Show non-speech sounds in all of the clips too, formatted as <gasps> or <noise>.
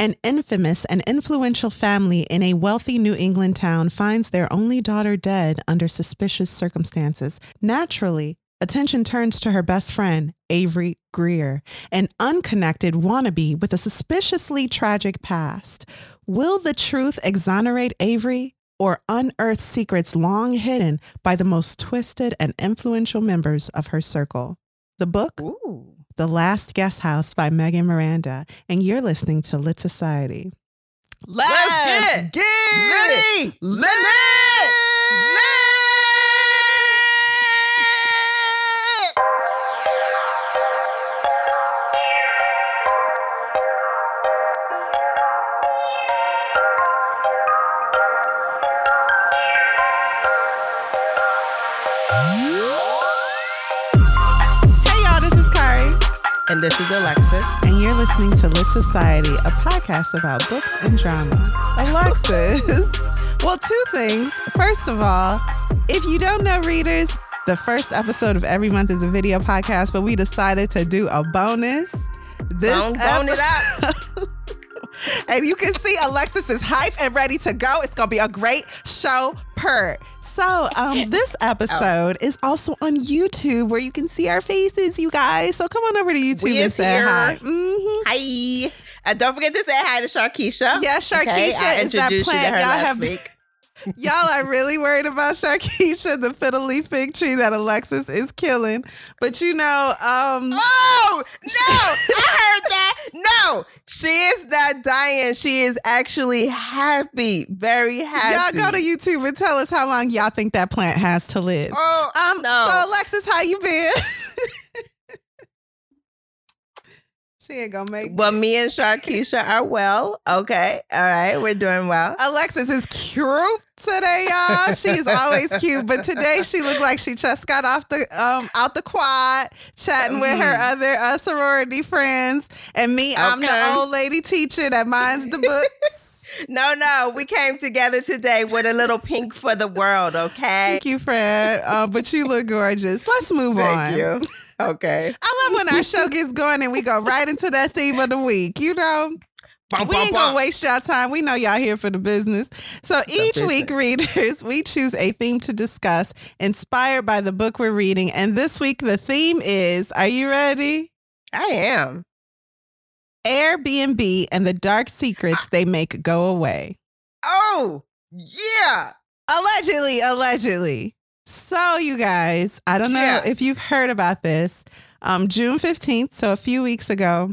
An infamous and influential family in a wealthy New England town finds their only daughter dead under suspicious circumstances. Naturally, attention turns to her best friend, Avery Greer, an unconnected wannabe with a suspiciously tragic past. Will the truth exonerate Avery or unearth secrets long hidden by the most twisted and influential members of her circle? The book? Ooh. The Last Guest House by Megan Miranda, and you're listening to Lit Society. Let's get get Litty! Lit! Hey And this is Alexis. and you're listening to Lit Society, a podcast about books and drama. Alexis, <laughs> well, two things. First of all, if you don't know readers, the first episode of every month is a video podcast, but we decided to do a bonus. This Bone- it episode- <laughs> and you can see Alexis is hype and ready to go. It's gonna be a great show per. So um, this episode is also on YouTube where you can see our faces, you guys. So come on over to YouTube We and say here. hi. Mhm. Hi. And don't forget to say hi to Sharkeisha. Yeah, Okay, Sharkeisha I is that introduced you to plant. Y'all have week. Y'all are really worried about Sharkeisha, the fiddle leaf fig tree that Alexis is killing. But you know, um, Oh no! I heard that. No, she is not dying. She is actually happy, very happy. y'all go to YouTube and tell us how long y'all think that plant has to live. Oh Um, no! so Alexis, how you been? <laughs> she ain't gonna make. well, me and Sharkeisha are well. Okay, all right, we're doing well. Alexis is cute today, y'all. She's always cute, but today she looked like she just got off the um out the quad, chatting with her Mhm. other uh, sorority friends, and me. I'm the old lady teacher that minds the books. <laughs> <laughs> No, no, we came together today with a little pink for the world. Okay, Thank you, Fred. Uh, but you look gorgeous. Let's move on. Thank you. <laughs> Okay. I love when our show gets going and we go right into that theme of the week. You know, Bum, we bum, ain't gonna bum. waste y'all time. We know y'all here for the business. So each week, readers, we choose a theme to discuss inspired by the book we're reading. And this week, the theme is Are you ready? I am. Airbnb and the dark secrets ah. they make go away. Oh, yeah. Allegedly, allegedly. So, you guys, I don't know Yeah. if you've heard about this. Um, June 15th, so a few weeks ago,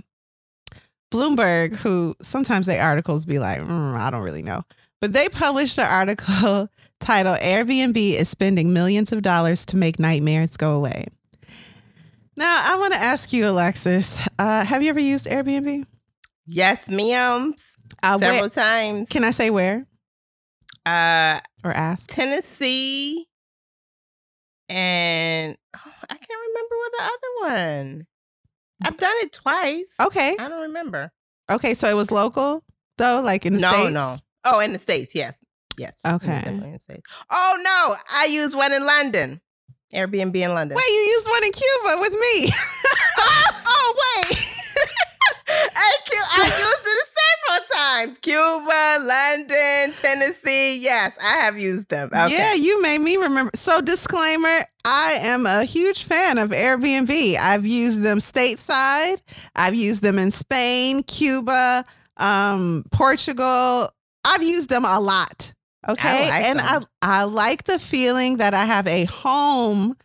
Bloomberg, who sometimes they articles be like, "Mm, I don't really know, but they published an article <laughs> titled Airbnb is spending millions of dollars to make nightmares go away. Now, I want to ask you, Alexis, uh, have you ever used Airbnb? Yes, ma'ams. Uh, where- Several times. can I say where uh or ask? Tennessee and oh, I can't remember what the other one. I've done it twice. Okay. I don't remember. Okay. So it was local, though, like in the no, States? no. No. Oh, in the States, yes. Yes. Okay. definitely in the States. Oh no, I used one in London. Airbnb in London. Wait, you used one in Cuba with me. <laughs> <laughs> oh, wait. <laughs> I, I used it several times. Cuba, London, Tennessee. Yes, I have used them. Okay. Yeah, you made me remember. So, disclaimer I am a huge fan of Airbnb. I've used them stateside, I've used them in Spain, Cuba, um, Portugal. I've used them a lot. Okay. like and them. I, I like the feeling that I have a home.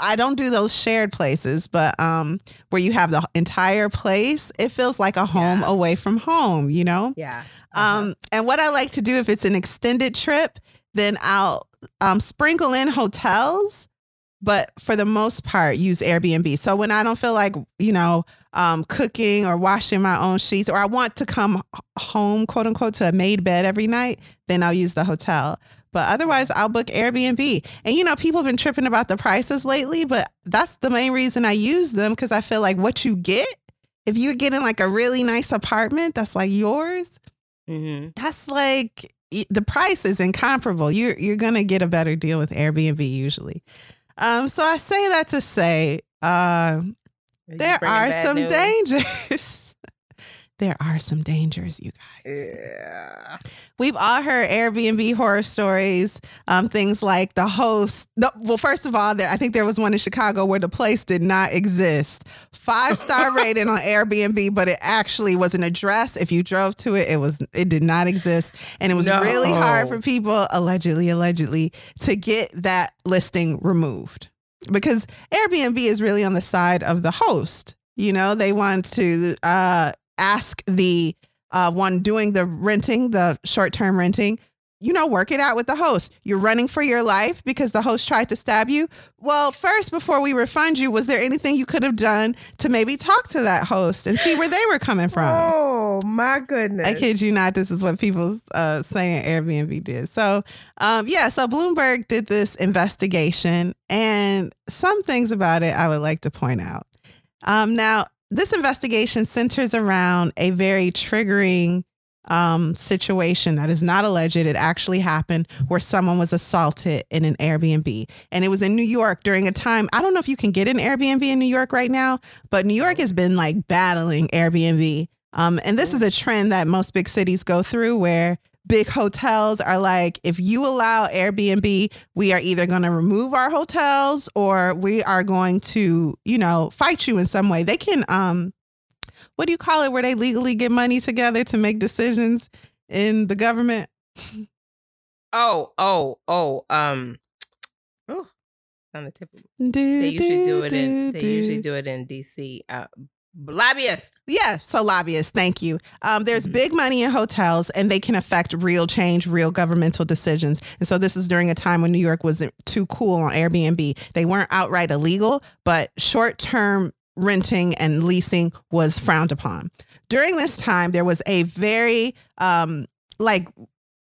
I don't do those shared places, but um, where you have the entire place, it feels like a home Yeah. away from home, you know? Yeah. Uh-huh. Um, and what I like to do if it's an extended trip, then I'll um, sprinkle in hotels, but for the most part, use Airbnb. So when I don't feel like, you know, um, cooking or washing my own sheets, or I want to come home, quote unquote, to a made bed every night, then I'll use the hotel. But otherwise, I'll book Airbnb. And, you know, people have been tripping about the prices lately, but that's the main reason I use them because I feel like what you get, if you're getting like a really nice apartment that's like yours, Mhm. that's like the price is incomparable. You're you're gonna get a better deal with Airbnb usually. Um, so I say that to say uh, there are some news? dangers. There are some dangers, you guys. Yeah. We've all heard Airbnb horror stories. Um, things like the host. The, well, first of all, there I think there was one in Chicago where the place did not exist. Five star <laughs> rating on Airbnb, but it actually was an address. If you drove to it, it was it did not exist, and it was No. really hard for people, allegedly, allegedly, to get that listing removed because Airbnb is really on the side of the host. You know, they want to uh, ask the uh, one doing the renting, the short term renting, you know, work it out with the host. You're running for your life because the host tried to stab you. Well, first, before we refund you, was there anything you could have done to maybe talk to that host and see where they were coming from? Oh my goodness. I kid you not. This is what people uh, saying Airbnb did. So, um, yeah. So Bloomberg did this investigation, and some things about it I would like to point out. Um, now, this investigation centers around a very triggering um, situation that is not alleged. It actually happened where someone was assaulted in an Airbnb, and it was in New York during a time. I don't know if you can get an Airbnb in New York right now, but New York has been like battling Airbnb. Um, and this is a trend that most big cities go through where big hotels are like, if you allow Airbnb, we are either going to remove our hotels or we are going to, you know, fight you in some way. They can, um, what do you call it, where they legally get money together to make decisions in the government? Oh, oh, oh. Um. Oh, on the tip. of- They usually do it in. They usually do it in D.C. Uh, lobbyists. Yeah, so lobbyists, thank you. Um, there's Mhm. big money in hotels and they can affect real change, real governmental decisions. And so this is during a time when New York wasn't too cool on Airbnb. They weren't outright illegal, but short term renting and leasing was frowned upon. During this time, there was a very um, like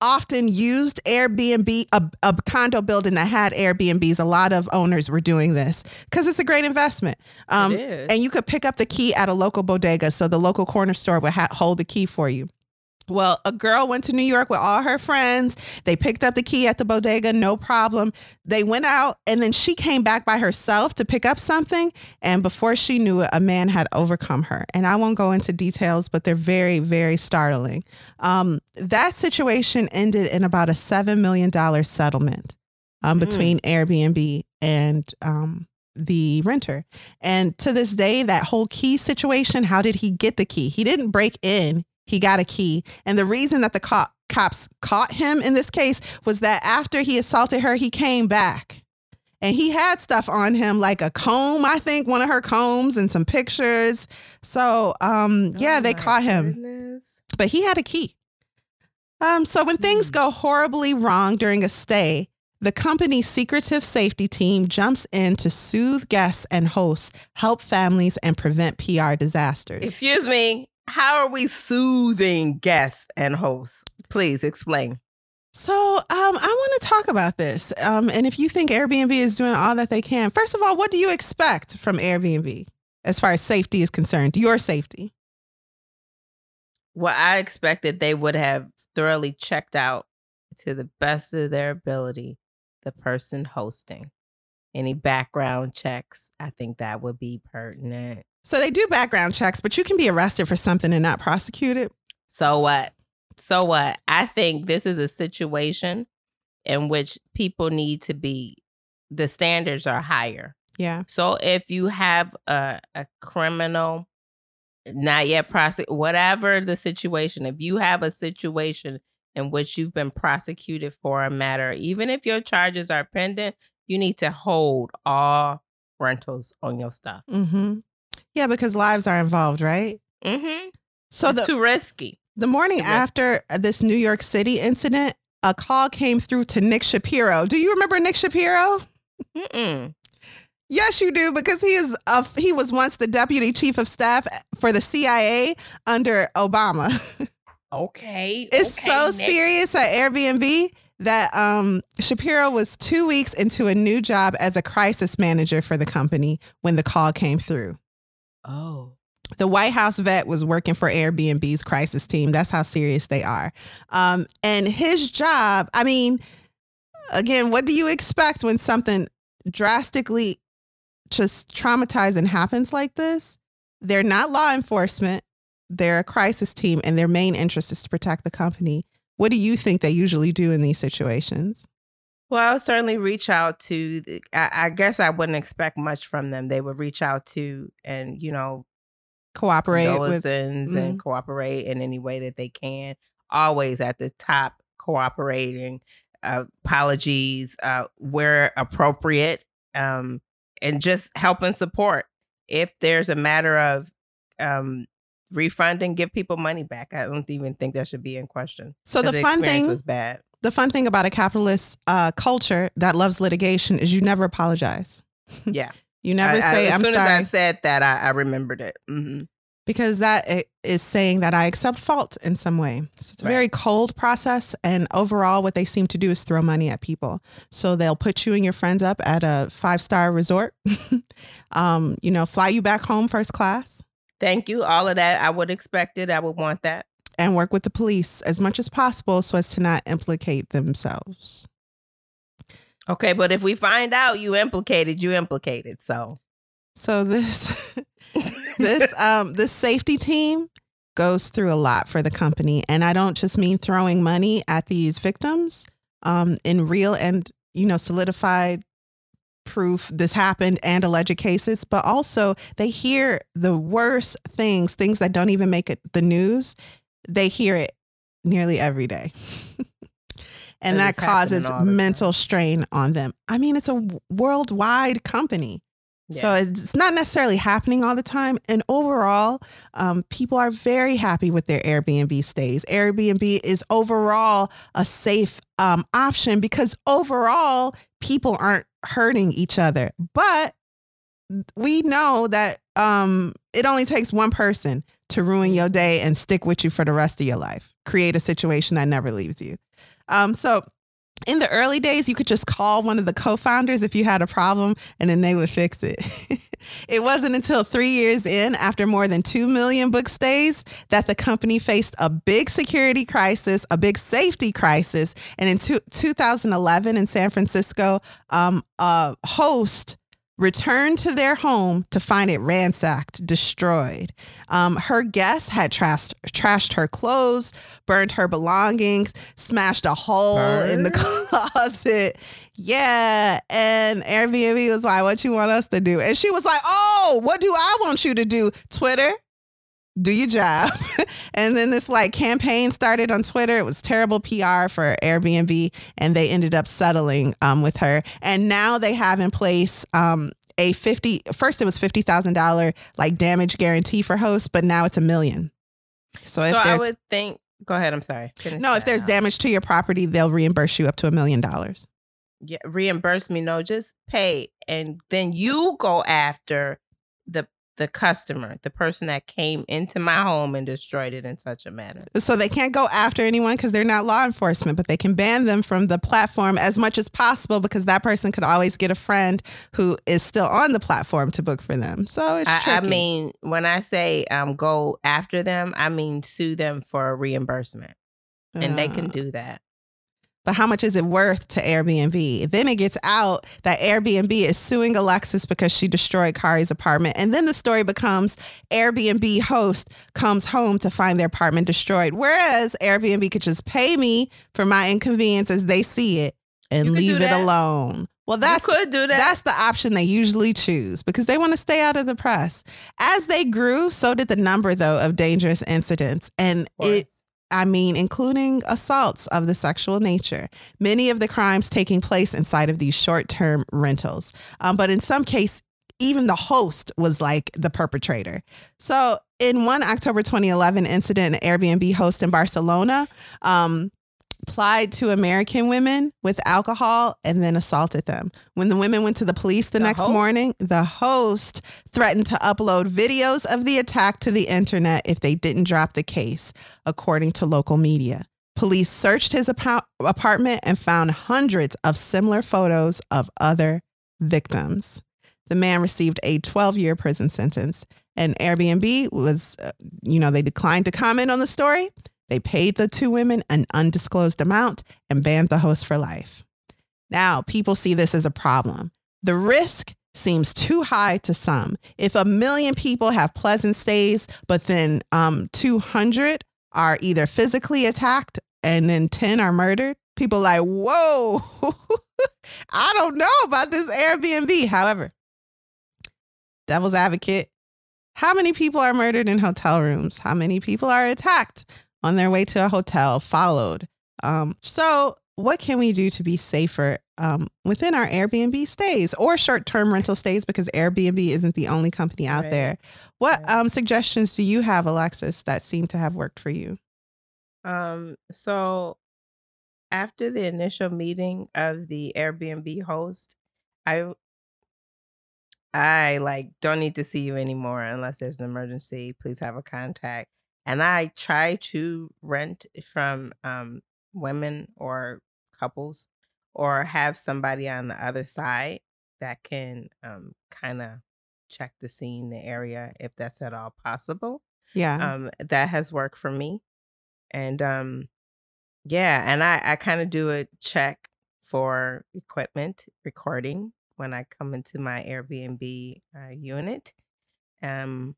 often used Airbnb, a, a condo building that had Airbnbs. A lot of owners were doing this because it's a great investment. Um, and you could pick up the key at a local bodega. So the local corner store would ha- hold the key for you. Well, a girl went to New York with all her friends. They picked up the key at the bodega, no problem. They went out and then she came back by herself to pick up something. And before she knew it, a man had overcome her. And I won't go into details, but they're very, very startling. Um, that situation ended in about a $7 million settlement um, Mm. between Airbnb and um, the renter. And to this day, that whole key situation, how did he get the key? He didn't break in, he got a key. And the reason that the co- cops caught him in this case was that after he assaulted her, he came back. And he had stuff on him like a comb, I think, one of her combs and some pictures. So, um, yeah, Oh they caught him goodness. but he had a key. Um, so when things Hmm. go horribly wrong during a stay, the company's secretive safety team jumps in to soothe guests and hosts, help families, and prevent PR disasters. Excuse me. How are we soothing guests and hosts? Please explain. So um, I want to talk about this. Um, and if you think Airbnb is doing all that they can, first of all, what do you expect from Airbnb as far as safety is concerned? Your safety. Well, I expected they would have thoroughly checked out to the best of their ability the person hosting. Any background checks, I think that would be pertinent. So they do background checks, but you can be arrested for something and not prosecuted. So what? So what? I think this is a situation in which people need to be the standards are higher. Yeah. So if you have a, a criminal not yet prosecuted, whatever the situation, if you have a situation in which you've been prosecuted for a matter, even if your charges are pending, you need to hold all rentals on your stuff. Mm-hmm. Yeah, because lives are involved, right? Mm-hmm. So it's the too risky. the morning after this New York City incident, a call came through to Nick Shapiro. Do you remember Nick Shapiro? Mm-mm. Yes, you do, because he is a, he was once the deputy chief of staff for the CIA under Obama. <laughs> Okay. It's okay, so Nick. serious at Airbnb that um, Shapiro was two weeks into a new job as a crisis manager for the company when the call came through. Oh. the White House vet was working for Airbnb's crisis team. That's how serious they are. Um, and his job, I mean, again, what do you expect when something drastically just traumatizing happens like this? They're not law enforcement. they're a crisis team and their main interest is to protect the company. What do you think they usually do in these situations? Well, I'll certainly reach out to. The, I, I guess I wouldn't expect much from them. They would reach out to and you know Cooperate with condolences and cooperate in any way that they can. Always at the top, cooperating, uh, apologies uh, where appropriate, um, and just help and support. If there's a matter of um, refunding, give people money back. I don't even think that should be in question. So the fun experience thing was bad. The fun thing about a capitalist uh, culture that loves litigation is you never apologize. <laughs> Yeah. You never I- I- say as I'm soon sorry as I said that, I, I remembered it. hmm because that is saying that I accept fault in some way. So it's a Right. very cold process. And overall, what they seem to do is throw money at people. So they'll put you and your friends up at a five star resort, <laughs> um, you know, fly you back home first class, Thank you. All of that, I would expect it. I would want that. And work with the police as much as possible so as to not implicate themselves. Okay, but if we find out you implicated, you implicated. So So this <laughs> this um this safety team goes through a lot for the company and i don't just mean throwing money at these victims um in real and you know solidified proof this happened and alleged cases but also they hear the worst things things that don't even make it the news they hear it nearly every day <laughs> and that, that causes the time. mental strain on them i mean it's a worldwide company so it's not necessarily happening all the time. And overall, um, people are very happy with their Airbnb stays. Airbnb is overall a safe um, option because overall, people aren't hurting each other. But we know that um, it only takes one person to ruin your day and stick with you for the rest of your life, create a situation that never leaves you. Um, so in the early days, you could just call one of the co founders if you had a problem and then they would fix it. <laughs> it wasn't until three years in, after more than 2 million book stays, that the company faced a big security crisis, a big safety crisis. And in two, 2011 in San Francisco, um, a host returned to their home to find it ransacked, destroyed. Um, her guests had trashed, trashed her clothes, burned her belongings, smashed a hole in the <laughs> closet. Yeah. And Airbnb was like, What you want us to do? And she was like, Oh, what do I want you to do? Twitter? Do your job. <laughs> and then this like campaign started on Twitter. It was terrible PR for Airbnb, and they ended up settling um, with her. And now they have in place um, a fifty. First, it was fifty thousand dollar like damage guarantee for hosts, but now it's a million. So if so I would think. Go ahead. I'm sorry. Finish no, if there's out. damage to your property, they'll reimburse you up to a million dollars. yeah, reimburse me. No, just pay, and then you go after the the customer, the person that came into my home and destroyed it in such a manner. So they can't go after anyone because they're not law enforcement, but they can ban them from the platform as much as possible because that person could always get a friend who is still on the platform to book for them. So it's I, I tricky. mean, when I say um go after them, I mean sue them for a reimbursement, and they can Uh, do that. But how much is it worth to Airbnb? Then it gets out that Airbnb is suing Alexis because she destroyed Kari's apartment. And then the story becomes Airbnb host comes home to find their apartment destroyed. Whereas Airbnb could just pay me for my inconvenience as they see it and You could do leave it alone. Well, that's you could do that. that's the option they usually choose because they want to stay out of the press. As they grew, so did the number though of dangerous incidents. And Of it. I mean, including assaults of the sexual nature. Many of the crimes taking place inside of these short term rentals. Um, but in some case, even the host was like the perpetrator. So, in one October 2011 incident, an Airbnb host in Barcelona um, plied to American women with alcohol and then assaulted them. When the women went to the police the, The next host? morning, the host threatened to upload videos of the attack to the internet if they didn't drop the case, according to local media. Police searched his apa- apartment and found hundreds of similar photos of other victims. The man received a 12 year prison sentence, and Airbnb was, uh, you know, they declined to comment on the story. They paid the two women an undisclosed amount and banned the host for life. Now, people see this as a problem. The risk seems too high to some. If a million people have pleasant stays, but then um, 200 are either physically attacked and then 10 are murdered, people like, whoa, <laughs> I don't know about this Airbnb. However, devil's advocate, how many people are murdered in hotel rooms? How many people are attacked on their way to a hotel, followed? Um, so, what can we do to be safer um, within our Airbnb stays or short term rental stays? Because Airbnb isn't the only company out Right. there. What Right. um, suggestions do you have, Alexis, that seem to have worked for you? Um, so after the initial meeting of the Airbnb host, I I like don't need to see you anymore unless there's an emergency. Please have a contact. And I try to rent from um women or couples or have somebody on the other side that can um kind of check the scene, the area if that's at all possible Yeah. um that has worked for me and um yeah and i i kind of do a check for equipment recording when i come into my airbnb uh, unit um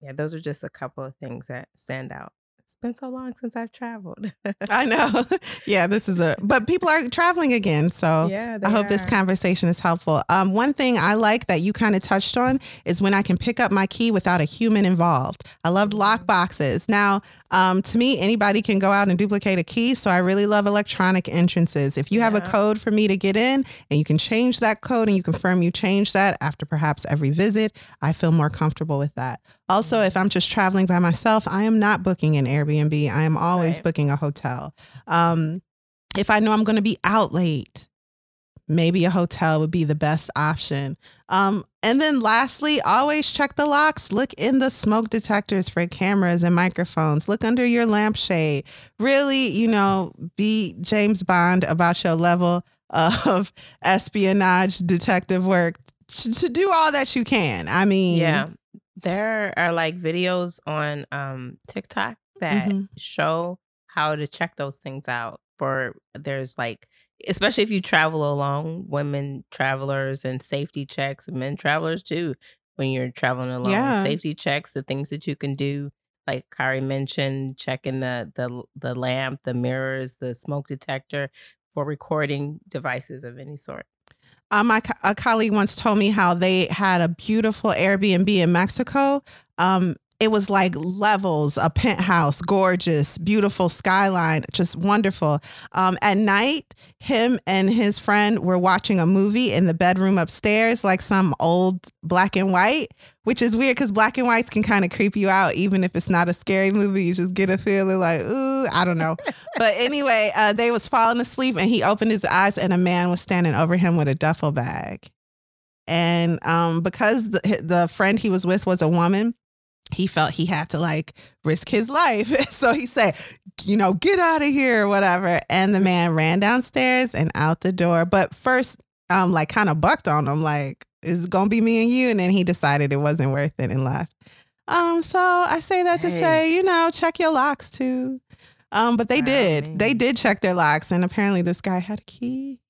yeah those are just a couple of things that stand out it's been so long since i've traveled I know. <laughs> <laughs> yeah, this is a, but people are traveling again. So yeah I hope this conversation is helpful. Um, one thing I like that you kind of touched on is when I can pick up my key without a human involved. I loved lock Mhm. boxes. Now, um, to me, anybody can go out and duplicate a key. So I really love electronic entrances. If you have a code for me to get in and you can change that code and you confirm you change that after perhaps every visit, I feel more comfortable with that. Also, if I'm just traveling by myself, I am not booking an Airbnb. I am always Right. booking a hotel. Um, if I know I'm going to be out late, maybe a hotel would be the best option. Um, and then lastly, always check the locks. Look in the smoke detectors for cameras and microphones. Look under your lampshade. Really, you know, be James Bond about your level of <laughs> espionage detective work to, to do all that you can. I mean, yeah there are like videos on um tiktok that Mhm. show how to check those things out for there's like especially if you travel alone women travelers and safety checks and men travelers too when you're traveling alone Yeah. safety checks the things that you can do like Kari mentioned checking the the the lamp the mirrors the smoke detector for recording devices of any sort Uh, my a colleague once told me how they had a beautiful Airbnb in Mexico. Um, it was like levels, a penthouse, gorgeous, beautiful skyline, just wonderful. Um, at night, him and his friend were watching a movie in the bedroom upstairs, like some old black and white, which is weird because black and whites can kind of creep you out, even if it's not a scary movie. You just get a feeling like, ooh, I don't know. <laughs> but anyway, uh, they was falling asleep, and he opened his eyes, and a man was standing over him with a duffel bag. And um, because the, the friend he was with was a woman, he felt he had to like risk his life. <laughs> so he said, you know, get out of here whatever. And the man ran downstairs and out the door. But first, um, like kind of bucked on him, like, it's gonna be me and you. And then he decided it wasn't worth it and left. Um, so I say that to say, you know, check your locks too. Um, but they Wow, did. They did check their locks, and apparently this guy had a key.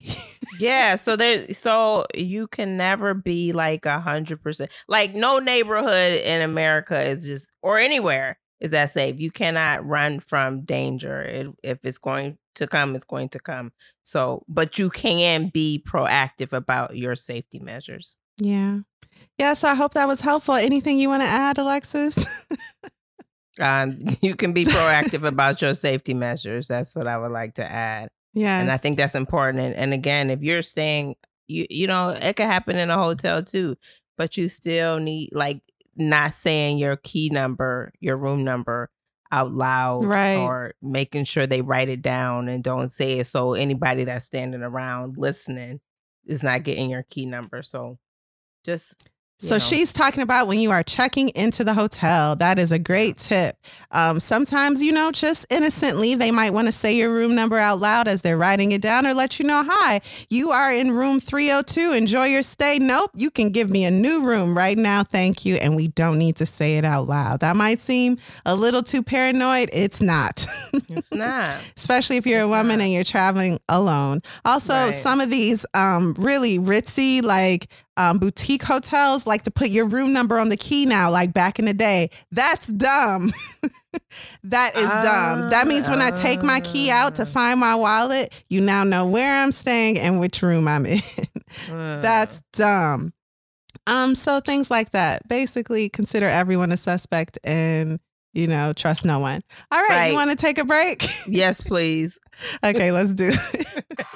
yeah <laughs> so there's so you can never be like a hundred percent like no neighborhood in america is just or anywhere is that safe you cannot run from danger it, if it's going to come it's going to come so but you can be proactive about your safety measures Yeah. Yeah, so I hope that was helpful. Anything you want to add, Alexis? <laughs> um, <laughs> you can be proactive about your safety measures that's what i would like to add yeah. and I think that's important. And, and again, if you're staying, you you know, it could happen in a hotel too, but you still need like not saying your key number, your room number out loud, Right. Or making sure they write it down and don't say it so anybody that's standing around listening is not getting your key number. So just So know. she's talking about when you are checking into the hotel. That is a great tip. Um, sometimes, you know, just innocently, they might want to say your room number out loud as they're writing it down or let you know, hi, you are in room 302. Enjoy your stay. Nope, you can give me a new room right now. Thank you. And we don't need to say it out loud. That might seem a little too paranoid. It's not. <laughs> it's not. especially if you're a woman not. and you're traveling alone. Also, Right. some of these um, really ritzy, like um, boutique hotels like to put your room number on the key now, like back in the day. That's dumb. <laughs> that is dumb. That means when I take my key out to find my wallet, you now know where I'm staying and which room I'm in. <laughs> That's dumb. Um, so things like that. Basically, consider everyone a suspect and you know, trust no one. All right, Right. you want to take a break? yes, <laughs> please. okay, let's do it.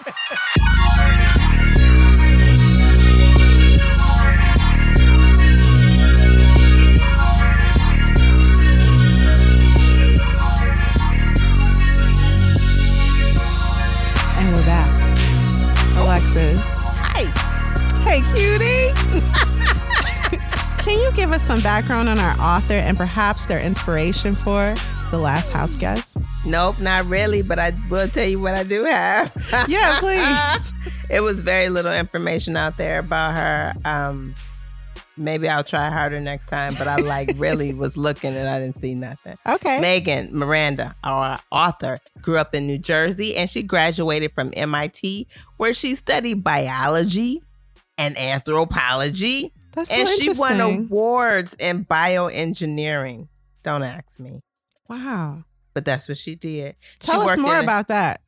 Cutie. <laughs> Can you give us some background on our author and perhaps their inspiration for The Last House Guest? Nope, not really, but I will tell you what I do have. <laughs> Yeah, please. <laughs> it was very little information out there about her. Um, maybe I'll try harder next time, but I like really was looking and I didn't see nothing. Okay. Megan Miranda, our author, grew up in New Jersey and she graduated from MIT, where she studied biology and anthropology. That's so and she won awards in bioengineering. Don't ask me, Wow. but that's what she did. She Tell us more in a- about that.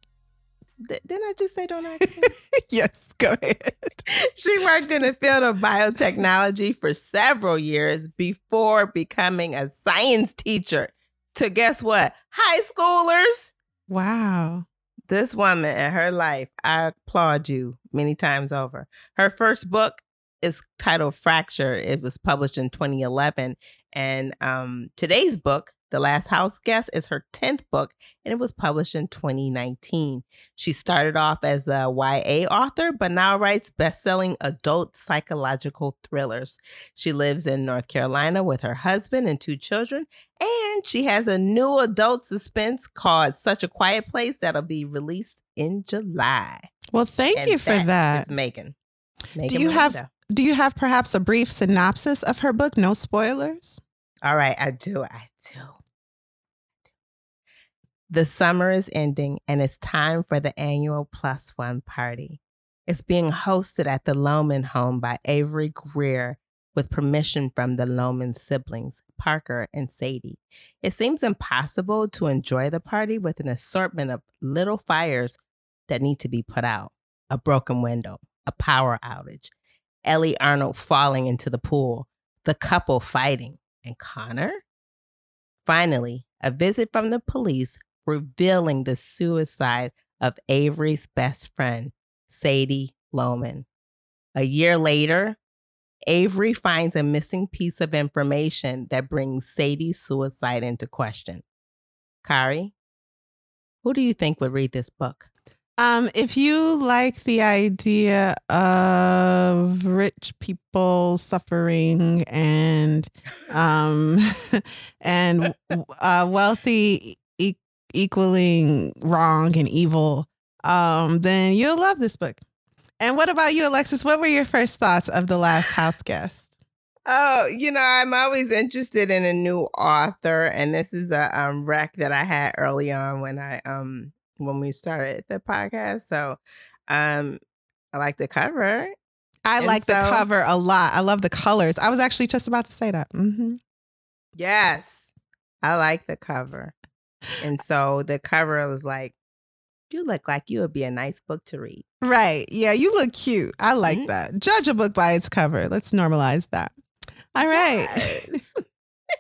Th- Didn't I just say don't ask me? <laughs> yes, go ahead. <laughs> she worked in the field of biotechnology for several years before becoming a science teacher to guess what? High schoolers. Wow. This woman and her life, I applaud you many times over. Her first book is titled Fracture. It was published in 2011. And um, today's book, The Last House Guest, is her 10th book, and it was published in 2019. She started off as a YA author, but now writes best-selling adult psychological thrillers. She lives in North Carolina with her husband and two children, and she has a new adult suspense called Such a Quiet Place that'll be released in July. Well, thank And you for that. is Megan. Megan Do you have- Do you have perhaps a brief synopsis of her book? No spoilers. All right, I do. I do. The summer is ending and it's time for the annual Plus One party. It's being hosted at the Loman home by Avery Greer with permission from the Loman siblings, Parker and Sadie. It seems impossible to enjoy the party with an assortment of little fires that need to be put out a broken window, a power outage, Ellie Arnold falling into the pool, the couple fighting, and Connor? Finally, a visit from the police revealing the suicide of Avery's best friend, Sadie Loman. A year later, Avery finds a missing piece of information that brings Sadie's suicide into question. Kari, who do you think would read this book? Um, if you like the idea of rich people suffering and um <laughs> and uh wealthy e- equaling wrong and evil, um, then you'll love this book. And what about you, Alexis? What were your first thoughts of the last house guest? Oh, you know, I'm always interested in a new author, and this is a um rec that I had early on when I um when we started the podcast. So, um, I like the cover. I And like the cover a lot. I love the colors. I was actually just about to say that. Mm-hmm. Yes, I like the cover, and so the cover was like, "You look like you would be a nice book to read." Right. Yeah, you look cute. I like Mhm. that. Judge a book by its cover. Let's normalize that. All right. Yes.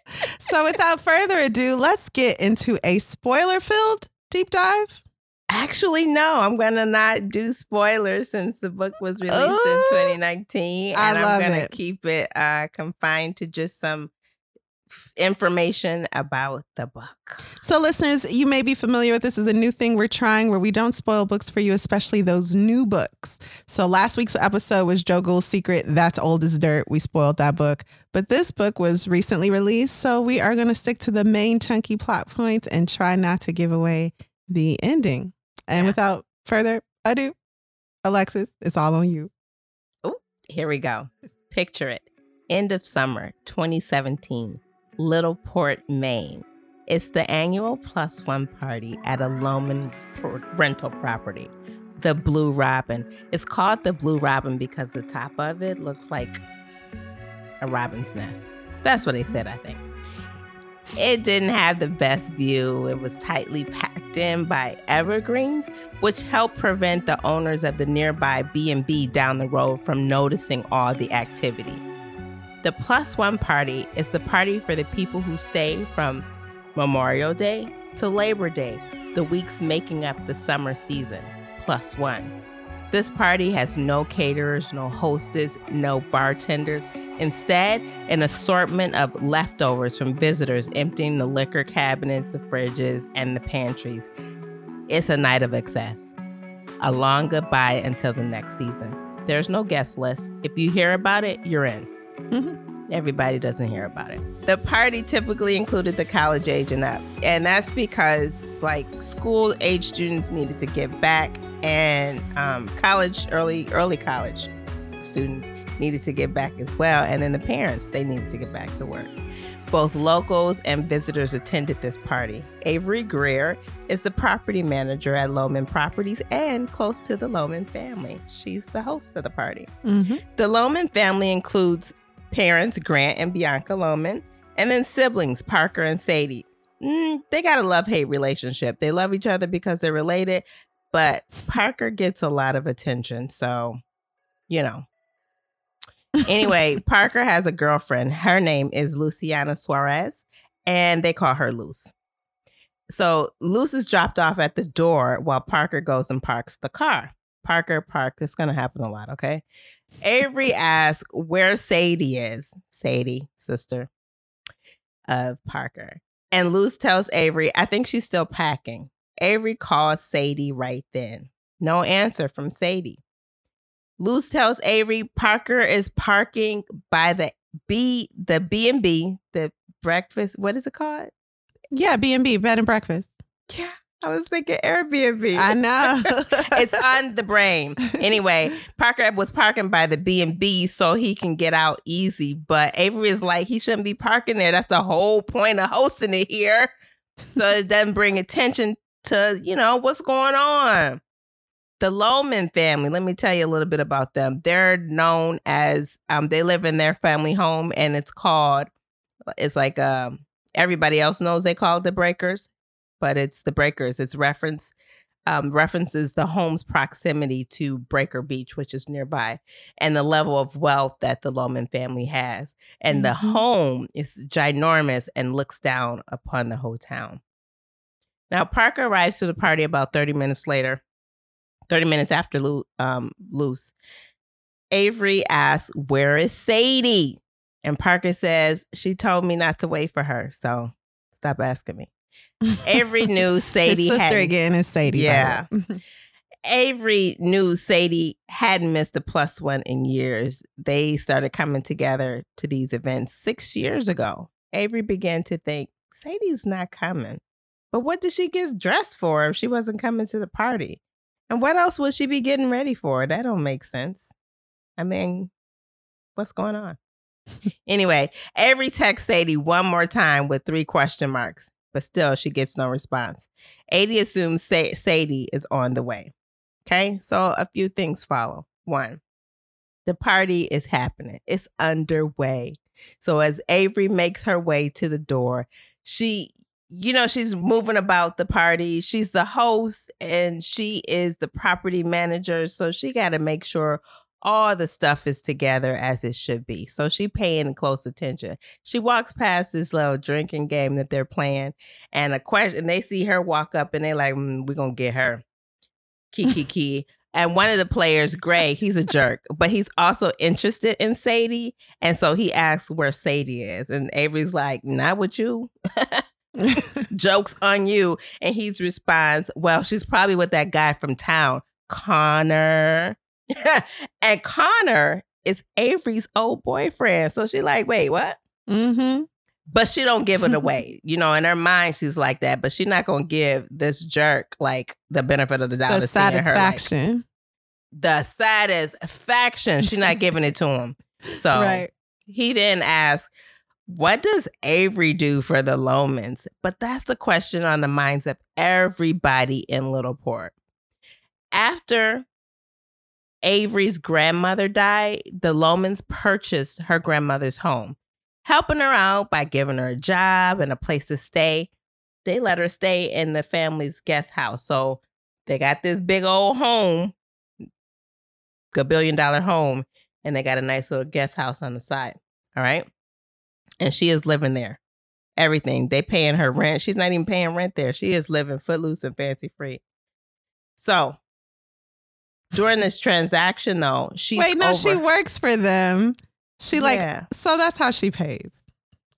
<laughs> so without further ado, let's get into a spoiler filled deep dive. Actually, no, I'm gonna not do spoilers since the book was released in 2019, I and I'm gonna it. keep it uh, confined to just some information about the book. So, listeners, you may be familiar with this is a new thing we're trying where we don't spoil books for you, especially those new books. So, last week's episode was Joe Gould's Secret. That's old as dirt. We spoiled that book. But this book was recently released. So, we are going to stick to the main chunky plot points and try not to give away the ending. And Yeah. without further ado, Alexis, it's all on you. Oh, Here we go. Picture it. End of summer 2017, Littleport, Maine. It's the annual plus one party at a Loman rental property. the Blue Robin. It's called the Blue Robin because the top of it looks like a robin's nest. That's what they said, I think. It didn't have the best view. It was tightly packed in by evergreens, which helped prevent the owners of the nearby B&B down the road from noticing all the activity. The plus one party is the party for the people who stay from Memorial Day to Labor Day, the weeks making up the summer season, plus one. This party has no caterers, no hostess, no bartenders. Instead, an assortment of leftovers from visitors emptying the liquor cabinets, the fridges, and the pantries. It's a night of excess. A long goodbye until the next season. There's no guest list. If you hear about it, you're in. Mhm. Everybody doesn't hear about it. The party typically included the college age and up. And that's because like school age students needed to give back and um, college, early, early college students needed to get back as well. And then the parents, they needed to get back to work. Both locals and visitors attended this party. Avery Greer is the property manager at Loman Properties and close to the Loman family. She's the host of the party. Mhm. The Loman family includes parents Grant and Bianca Loman, and then siblings Parker and Sadie. Mm, they got a love hate relationship. They love each other because they're related, but Parker gets a lot of attention. So, you know. Anyway, Parker has a girlfriend. Her name is Luciana Suarez, and they call her Luce. So Luce is dropped off at the door while Parker goes and parks the car. Parker parked. It's going to happen a lot, okay? Avery asks where Sadie is. Sadie, sister of Parker. And Luce tells Avery, I think she's still packing. Avery calls Sadie right then. No answer from Sadie. Luce tells Avery Parker is parking by the B, the B and B, the breakfast. What is it called? Yeah, B and B, bed and breakfast. Yeah, I was thinking Airbnb. I know. <laughs> it's on the brain. Anyway, <laughs> Parker was parking by the B and B so he can get out easy. But Avery is like, he shouldn't be parking there. That's the whole point of hosting it here. So it doesn't bring attention to, you know, what's going on. The Loman family, let me tell you a little bit about them. They're known as um, they live in their family home and it's called it's like um everybody else knows they call it the breakers, but it's the breakers. It's reference um, references the home's proximity to Breaker Beach, which is nearby, and the level of wealth that the Loman family has. And the Mhm. home is ginormous and looks down upon the whole town. Now, Parker arrives to the party about 30 minutes later, 30 minutes after Lu- um, Luce. Avery asks, Where is Sadie? And Parker says, She told me not to wait for her. So stop asking me. Avery <laughs> knew Sadie His sister hadn't- again is Sadie. Yeah. way. Avery knew Sadie hadn't missed a plus one in years. They started coming together to these events six years ago. Avery began to think Sadie's not coming. But what did she get dressed for if she wasn't coming to the party? And what else would she be getting ready for? That don't make sense. I mean, what's going on? <laughs> anyway, Avery text Sadie one more time with three question marks, but still she gets no response. Adi assumes Sa- Sadie is on the way. Okay, so a few things follow. One, the party is happening, it's underway. So as Avery makes her way to the door, she, you know, she's moving about the party. She's the host and she is the property manager. So she got to make sure all the stuff is together as it should be. So she paying close attention. She walks past this little drinking game that they're playing, and a question. They see her walk up, and they're like, mm, "We're gonna get her." Kiki key. <laughs> And one of the players, Gray, he's a jerk, but he's also interested in Sadie. And so he asks where Sadie is. And Avery's like, not with you. <laughs> <laughs> Jokes on you. And he responds, Well, she's probably with that guy from town, Connor. <laughs> and Connor is Avery's old boyfriend. So she like, wait, what? mm-hmm. But she don't give it <laughs> away. you know, in her mind, she's like that. But she's not gonna give this jerk like the benefit of the doubt. The seeing her, like, satisfaction. the satisfaction. She's not giving it to him. So Right. he then asks, What does Avery do for the Lomans? But that's the question on the minds of everybody in Littleport. After Avery's grandmother died, the Lomans purchased her grandmother's home, helping her out by giving her a job and a place to stay. They let her stay in the family's guest house. So they got this big old home, a billion dollar home, and they got a nice little guest house on the side. All right. And she is living there. Everything. They paying her rent. She's not even paying rent there. She is living footloose and fancy free. So during this transaction though, she's Wait, no, over- she works for them. She like Yeah. so that's how she pays.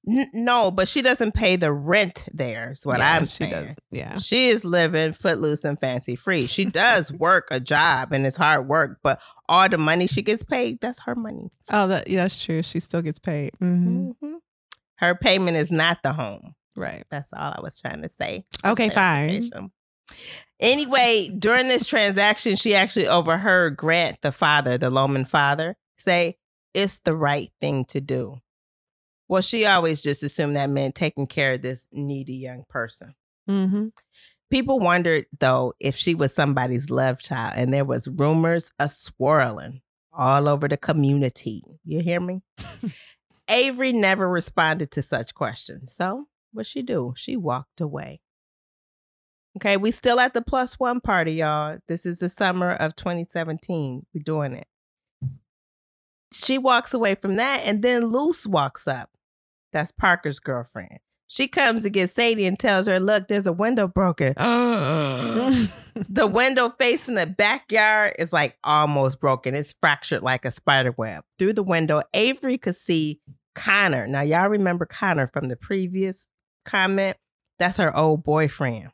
N- no, but she doesn't pay the rent there. Is what Yeah, I'm she saying. does. Yeah. She is living footloose and fancy free. She does work a job and it's hard work, but all the money she gets paid, that's her money. Oh, that yeah, that's true. She still gets paid. hmm Mhm. Her payment is not the home. Right. That's all I was trying to say. Okay, fine. Anyway, during this transaction, she actually overheard Grant, the father, the Loman father, say, It's the right thing to do. Well, she always just assumed that meant taking care of this needy young person. hmm People wondered, though, if she was somebody's love child, and there was rumors a swirling all over the community. You hear me? <laughs> Avery never responded to such questions. So, what she do? She walked away. Okay, we still at the plus one party, y'all. This is the summer of 2017. We're doing it. She walks away from that, and then Luce walks up. That's Parker's girlfriend. She comes to get Sadie and tells her, Look, there's a window broken. <gasps> the window facing the backyard is like almost broken. It's fractured like a spider web. Through the window, Avery could see Connor. Now, y'all remember Connor from the previous comment? That's her old boyfriend.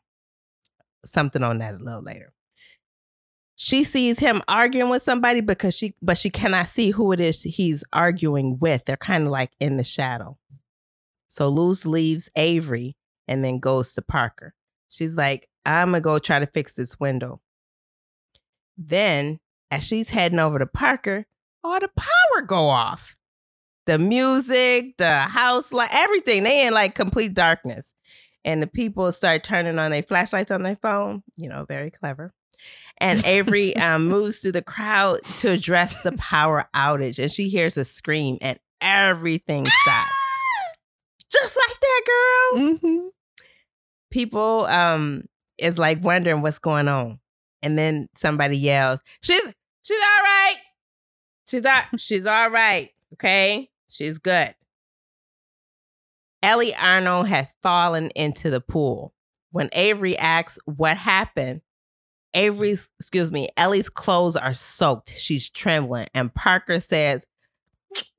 Something on that a little later. She sees him arguing with somebody because she, but she cannot see who it is he's arguing with. They're kind of like in the shadow. So Luce leaves Avery and then goes to Parker. She's like, I'm gonna go try to fix this window. Then, as she's heading over to Parker, all the power go off. The music, the house light, everything. They in like complete darkness. And the people start turning on their flashlights on their phone. You know, very clever. And Avery <laughs> um, moves through the crowd to address the power outage. And she hears a scream, and everything stops. <gasps> Just like that, girl hmm people um is like wondering what's going on and then somebody yells she's she's all right she's all, she's all right okay she's good. Ellie arnold had fallen into the pool. When avery asks what happened avery's excuse me ellie's clothes are soaked. She's trembling. And parker says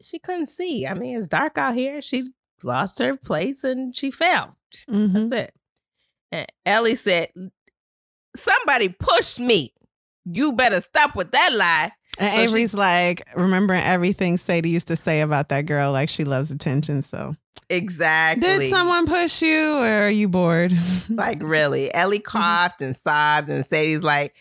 she couldn't see. I mean it's dark out here. She lost her place and she fell. Hmm that's it. And Ellie said, Somebody pushed me. You better stop with that lie. And So she- Avery's like remembering everything Sadie used to say about that girl, like she loves attention. So, Exactly. did someone push you, or are you bored? <laughs> like really? Ellie Mm-hmm. coughed and sobbed, and Sadie's like,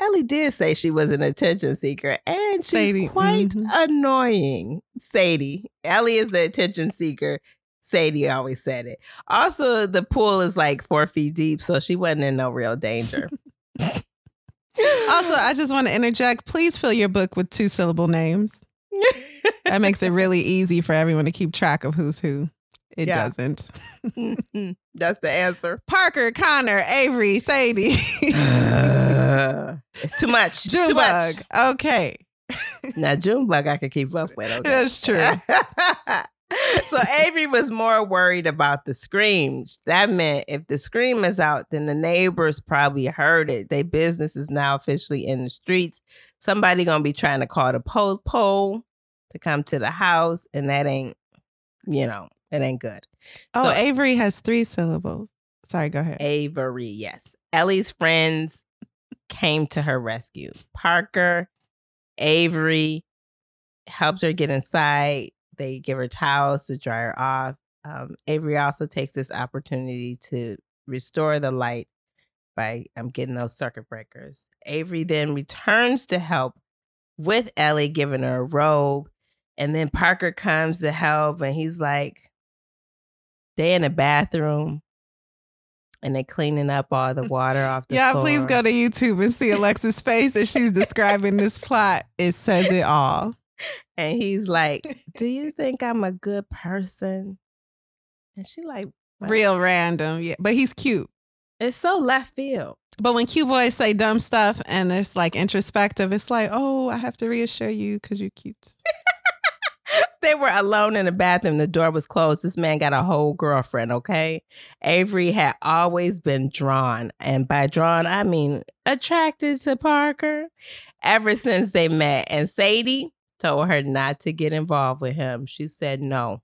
Ellie did say she was an attention seeker, and she's Sadie, quite mhm. annoying. Sadie. Ellie is the attention seeker. Sadie always said it. Also, the pool is like four feet deep, so she wasn't in no real danger. <laughs> also, I just want to interject. Please fill your book with two syllable names. <laughs> That makes it really easy for everyone to keep track of who's who. It Yeah. doesn't. Mm-hmm. That's the answer. Parker, Connor, Avery, Sadie, <laughs> it's too much. It's too much. Junebug. Okay, Now Junebug I could keep up with. <laughs> Okay. that's true. So Avery was more worried about the screams. That meant if the scream is out, then the neighbors probably heard it. Their business is now officially in the streets. Somebody gonna be trying to call the pole pole to come to the house, and that ain't, you know, it ain't good. Oh, So- Avery has three syllables. Sorry, go ahead. Avery, yes. Ellie's friends came to her rescue. Parker, Avery helped her get inside. They give her towels to dry her off. Um, Avery also takes this opportunity to restore the light by um, getting those circuit breakers. Avery then returns to help with Ellie, giving her a robe. And then Parker comes to help, and he's like, they in the bathroom and they're cleaning up all the water off the yeah, floor. please go to YouTube and see Alexa's face as she's describing this plot. It says it all. And he's like, "Do you <laughs> think I'm a good person?" And she like, What? Real random. Yeah. But he's cute. "It's so left field." But when cute boys say dumb stuff and it's like introspective, it's like, oh, I have to reassure you because you're cute. <laughs> they were alone in the bathroom. The door was closed. This man got a whole girlfriend, okay? Avery had always been drawn, and by drawn, I mean attracted to Parker ever since they met. And Sadie told her not to get involved with him. She said, no,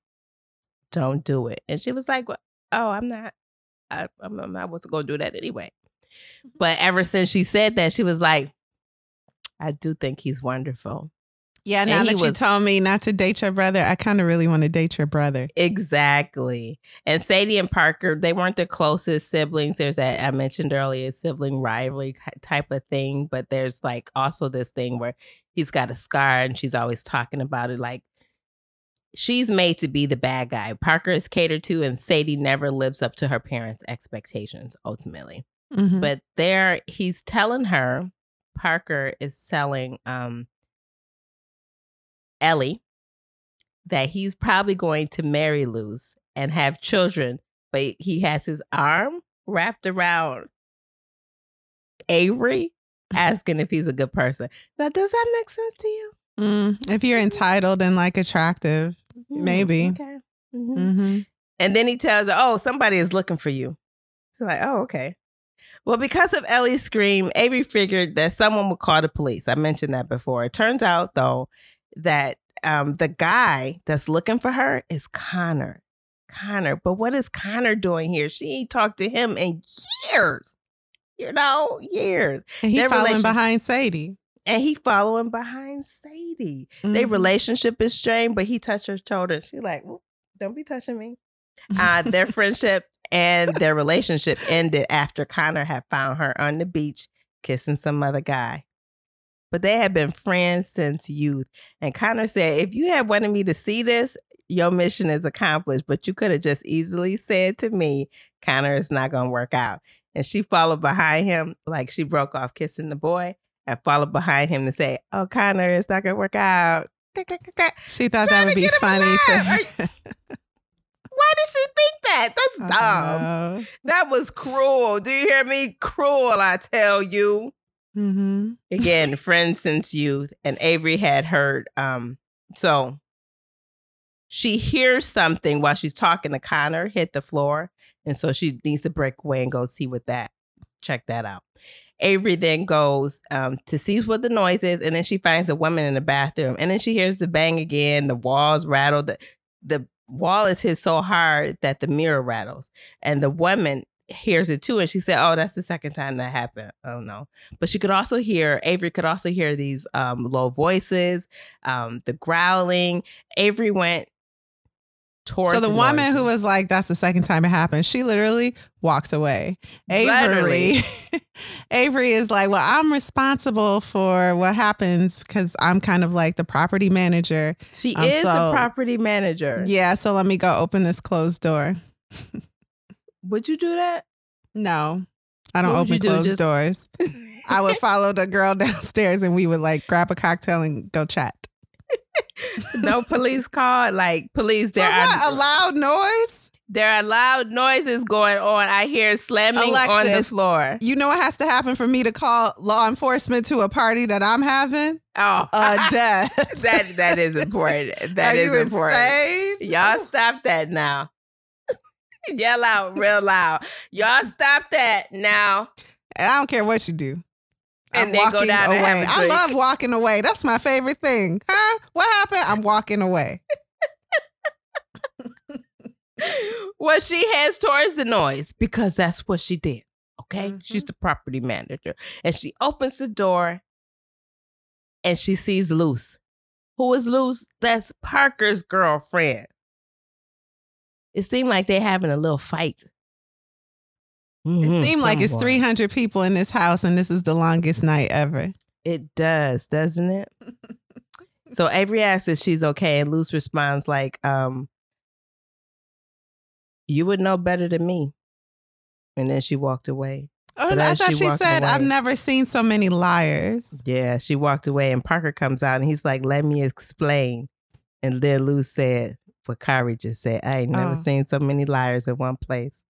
don't do it. And she was like, well, oh, I'm not. I, I'm, I'm not wasn't going to do that anyway. Mm-hmm. But ever since she said that, she was like, I do think he's wonderful. Yeah, now And that you was- told me not to date your brother, I kind of really want to date your brother. Exactly. And Sadie and Parker, they weren't the closest siblings. There's that I mentioned earlier, sibling rivalry type of thing. But there's like also this thing where he's got a scar and she's always talking about it. Like she's made to be the bad guy. Parker is catered to, and Sadie never lives up to her parents' expectations ultimately. Mhm. But there, he's telling her, Parker is selling um, Ellie that he's probably going to marry Luce and have children, but he has his arm wrapped around Avery, asking if he's a good person. Now, does that make sense to you? Mm, if you're entitled and like attractive, Hmm, Maybe. Okay. Mhm. hmm And then he tells her, "Oh, somebody is looking for you." She's like, "Oh, okay." Well, because of Ellie's scream, Avery figured that someone would call the police. I mentioned that before. It turns out, though, that um, the guy that's looking for her is Connor. Connor. But what is Connor doing here? She ain't talked to him in years. You know, years. and he Their following behind Sadie. And he following behind Sadie. Their Mhm. relationship is strained, but he touched her shoulder. She like, don't be touching me. Uh, their <laughs> friendship and their relationship ended after Connor had found her on the beach kissing some other guy. But they had been friends since youth. And Connor said, if you had wanted me to see this, your mission is accomplished. But you could have just easily said to me, Connor, it's not going to work out. And she followed behind him, like she broke off kissing the boy and followed behind him to say, Oh, Connor, it's not going to work out. She thought that would be funny to <laughs> Why did she think that? That's dumb. That was cruel. Do you hear me? Cruel, I tell you. Mhm. Again, friends since youth. And Avery had heard. Um, so she hears something while she's talking to Connor hit the floor. And so she needs to break away and go see what that, check that out. Avery then goes um, to see what the noise is, and then she finds a woman in the bathroom, and then she hears the bang again. The walls rattle. The the wall is hit so hard that the mirror rattles, and the woman hears it too, and she said, "Oh, that's the second time that happened." Oh no! But she could also hear Avery could also hear these um, low voices, um, the growling. Avery went towards. So the woman noises. who was like, "That's the second time it happened," she literally walks away. Avery, <laughs> Avery is like, "Well, I'm responsible for what happens because I'm kind of like the property manager." she um, is so- a property manager. Yeah, so let me go open this closed door. <laughs> Would you do that? No, I don't What would you open do? closed Just- doors. I would follow the girl <laughs> downstairs and we would like grab a cocktail and go chat. <laughs> no police call. Like police, For there what? are A loud noise? there are loud noises going on. I hear slamming on the Alexis. floor. You know what has to happen for me to call law enforcement to a party that I'm having? Oh, A <laughs> death. that that is important. That Are is you important. insane? Y'all stop that now. <laughs> Yell out real loud. Y'all stop that now. I don't care what you do. And I'm then go walking down away. I love walking away. That's my favorite thing. Huh? What happened? I'm walking away. <laughs> well, she heads towards the noise because that's what she did. Okay. She's mm-hmm. the property manager. And she opens the door and she sees Luce. Who is Luce? That's Parker's girlfriend. It seemed like they're having a little fight. It Mhm, seemed like it's 300 people in this house and this is the longest night ever. It does, doesn't it? <laughs> so Avery asks if she's okay, and Luce responds like, um, you would know better than me. And then she walked away. Oh, But I thought she she walked said, "I've never seen so many liars." Yeah, she walked away, and Parker comes out and he's like, Let me explain. And then Lou said what Kyrie just said I ain't never Oh. seen so many liars in one place.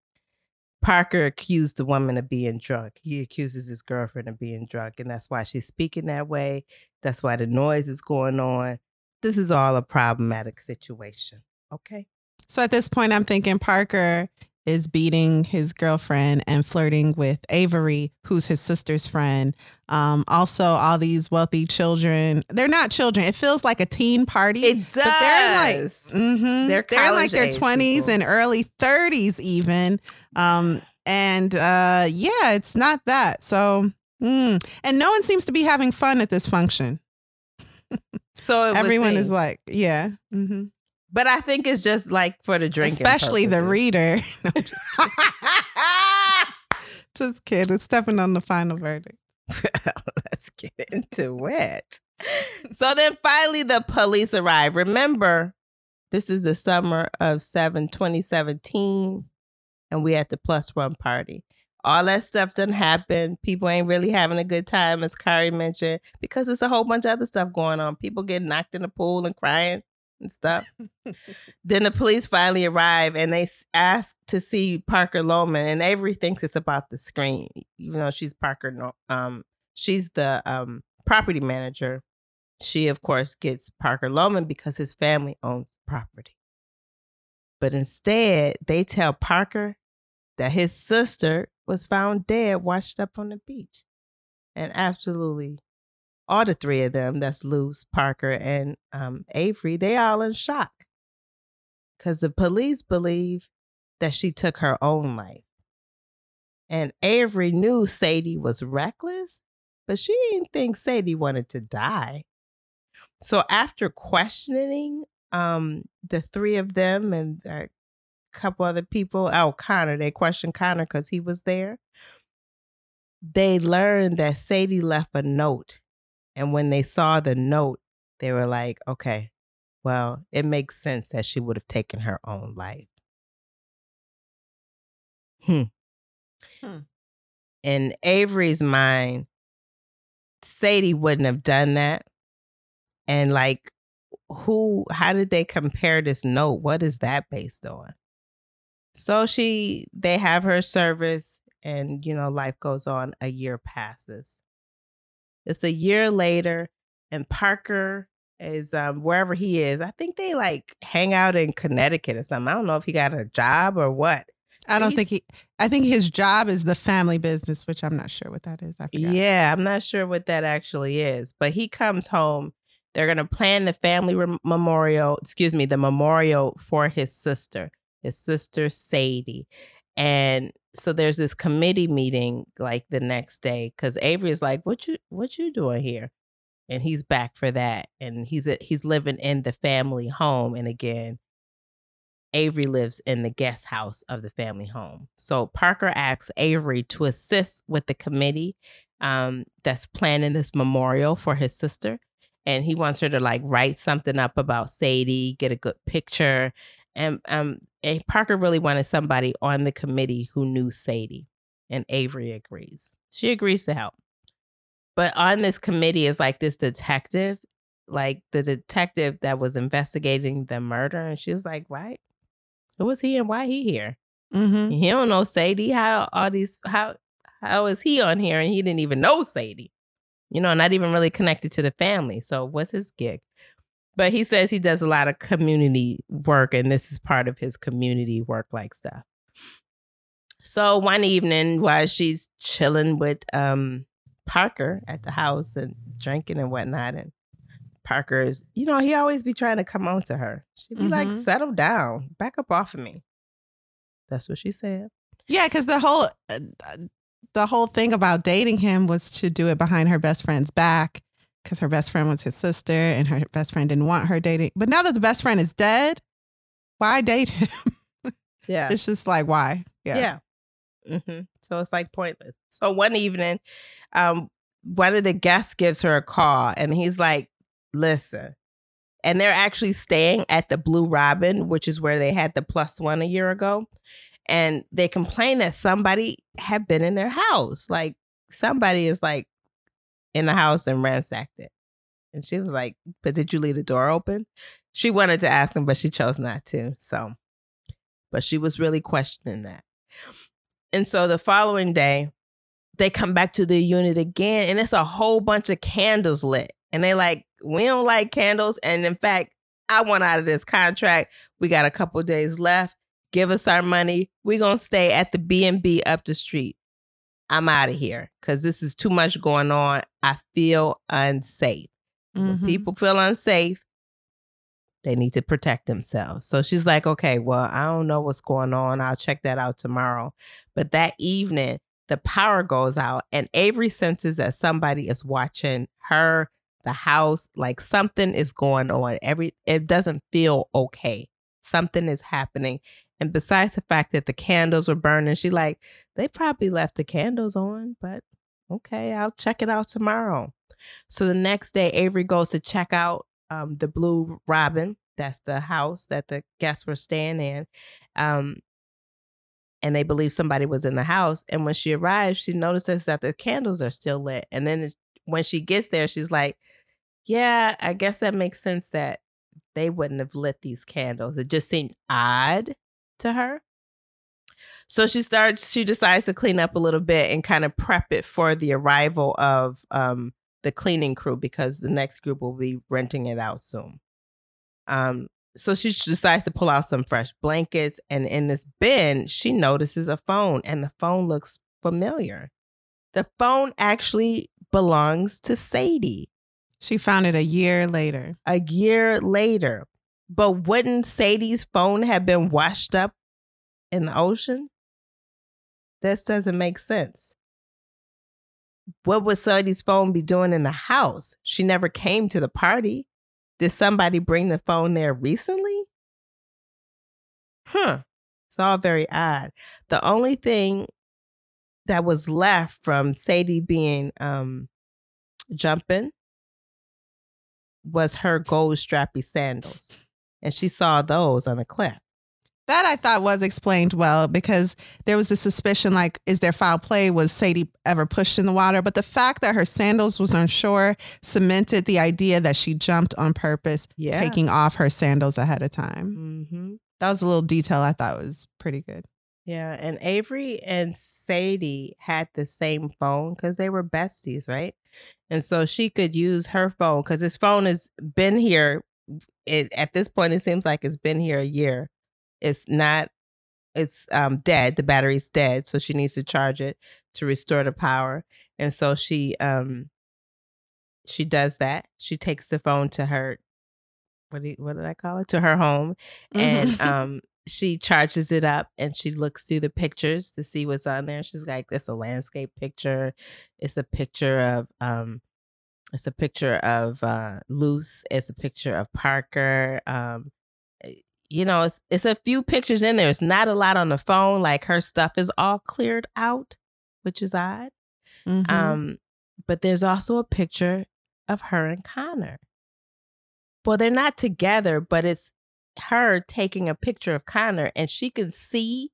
Parker accused the woman of being drunk. He accuses his girlfriend of being drunk, and that's why she's speaking that way. That's why the noise is going on. This is all a problematic situation. Okay. So at this point, I'm thinking Parker is beating his girlfriend and flirting with Avery, who's his sister's friend. Um, also, all these wealthy children. They're not children. It feels like a teen party. It does. But they're in like, mhm. They're they're in like their 20s people. and early 30s, even. Um, and uh, yeah, it's not that. So, mm. and no one seems to be having fun at this function. so Everyone is like, yeah. hmm but I think it's just like for the drinking, Especially the reader. <laughs> <laughs> No, just, just kidding. Stepping on the final verdict. <laughs> Let's get into it. So then finally the police arrive. Remember, this is the summer of 7 2017, and we at the plus one party. All that stuff done happened. People ain't really having a good time, as Kari mentioned, because there's a whole bunch of other stuff going on. People getting knocked in the pool and crying and stuff. then the police finally arrive and they ask to see Parker Loman, and Avery thinks it's about the screen, even though she's Parker. Um, she's the um property manager. She, of course, gets Parker Loman because his family owns property. But instead, they tell Parker that his sister was found dead, washed up on the beach. And absolutely, all the three of them that's Luce, Parker, and um, Avery they all in shock. Because the police believe that she took her own life. And Avery knew Sadie was reckless, but she didn't think Sadie wanted to die. So after questioning um, the three of them and a couple other people, oh, Connor, they questioned Connor because he was there. They learned that Sadie left a note. And when they saw the note, they were like, okay, well, it makes sense that she would have taken her own life. Hmm. Hmm. In Avery's mind, Sadie wouldn't have done that. And like, who, how did they compare this note? What is that based on? So she, they have her service, and you know, life goes on. A year passes. It's a year later, and Parker is um, wherever he is. I think they like hang out in Connecticut or something. I don't know if he got a job or what. I don't He's- think he. I think his job is the family business, which I'm not sure what that is. I. Yeah, I'm not sure what that actually is, but he comes home. They're going to plan the family rem- memorial, excuse me, the memorial for his sister, his sister Sadie. And so there's this committee meeting like the next day cuz Avery is like, "What you what you doing here?" And he's back for that and he's at, he's living in the family home and again Avery lives in the guest house of the family home. So Parker asks Avery to assist with the committee um, that's planning this memorial for his sister. And he wants her to like write something up about Sadie, get a good picture. And, um, and Parker really wanted somebody on the committee who knew Sadie. And Avery agrees. She agrees to help. But on this committee is like this detective, like the detective that was investigating the murder. And she was like, right? Who was he and why he here? hmm He don't know Sadie. How all these how how is he on here and he didn't even know Sadie? You know, not even really connected to the family. So what's his gig? But he says he does a lot of community work and this is part of his community work like stuff. So one evening while she's chilling with um Parker at the house and drinking and whatnot and Parker's, you know, he always be trying to come on to her. She'd be like, Mhm. settle down, back up off of me. That's what she said. Yeah, because the whole uh, uh, the whole thing about dating him was to do it behind her best friend's back because her best friend was his sister and her best friend didn't want her dating. But now that the best friend is dead, why date him? <laughs> Yeah. it's just like why? Yeah. hmm So it's like pointless. So one evening, um, one of the guests gives her a call and he's like, listen. And they're actually staying at the Blue Robin, which is where they had the plus one a year ago. and they complain that somebody had been in their house. Like somebody is like in the house and ransacked it. And she was like, But did you leave the door open? She wanted to ask him, but she chose not to. So, but she was really questioning that. And so the following day, they come back to the unit again, and it's a whole bunch of candles lit. And they like, we don't like candles. And in fact, I want out of this contract. We got a couple days left. Give us our money. We're gonna stay at the B and B up the street. I'm out of here because this is too much going on. I feel unsafe. Mm-hmm. When people feel unsafe, they need to protect themselves. So she's like, okay, well, I don't know what's going on. I'll check that out tomorrow. But that evening, the power goes out, and Avery senses that somebody is watching her, the house, like something is going on. Every it doesn't feel okay. Something is happening. And besides the fact that the candles were burning, she like, they probably left the candles on, but okay, I'll check it out tomorrow. So the next day, Avery goes to check out um, the Blue Robin. That's the house that the guests were staying in. Um, and they believe somebody was in the house. And when she arrives, she notices that the candles are still lit. And then when she gets there, she's like, Yeah, I guess that makes sense that they wouldn't have lit these candles. It just seemed odd to her. So she starts, she decides to clean up a little bit and kind of prep it for the arrival of um, the cleaning crew because the next group will be renting it out soon. Um, so she decides to pull out some fresh blankets, and in this bin, she notices a phone, and the phone looks familiar. The phone actually belongs to Sadie. She found it a year later. A year later. But wouldn't Sadie's phone have been washed up in the ocean? This doesn't make sense what would Sadie's phone be doing in the house? She never came to the party. Did somebody bring the phone there recently? Huh. It's all very odd. The only thing that was left from Sadie being um jumping was her gold strappy sandals. And she saw those on the cliff. That I thought was explained well because there was the suspicion like, is there foul play? Was Sadie ever pushed in the water? But the fact that her sandals was on shore cemented the idea that she jumped on purpose, yeah. taking off her sandals ahead of time. Mm-hmm. That was a little detail I thought was pretty good. Yeah. And Avery and Sadie had the same phone because they were besties, right? And so she could use her phone because his phone has been here. It, at this point, it seems like it's been here a year. It's not it's um dead the battery's dead so she needs to charge it to restore the power and so she um she does that. She takes the phone to her what do you, what did i call it? To her home and mm-hmm. <laughs> um she charges it up and she looks through the pictures to see what's on there. She's like it's a landscape picture. It's a picture of um it's a picture of uh luce it's a picture of parker um you know, it's it's a few pictures in there. It's not a lot on the phone. Like her stuff is all cleared out, which is odd. Mm-hmm. Um, but there's also a picture of her and Connor. Well, they're not together, but it's her taking a picture of Connor, and she can see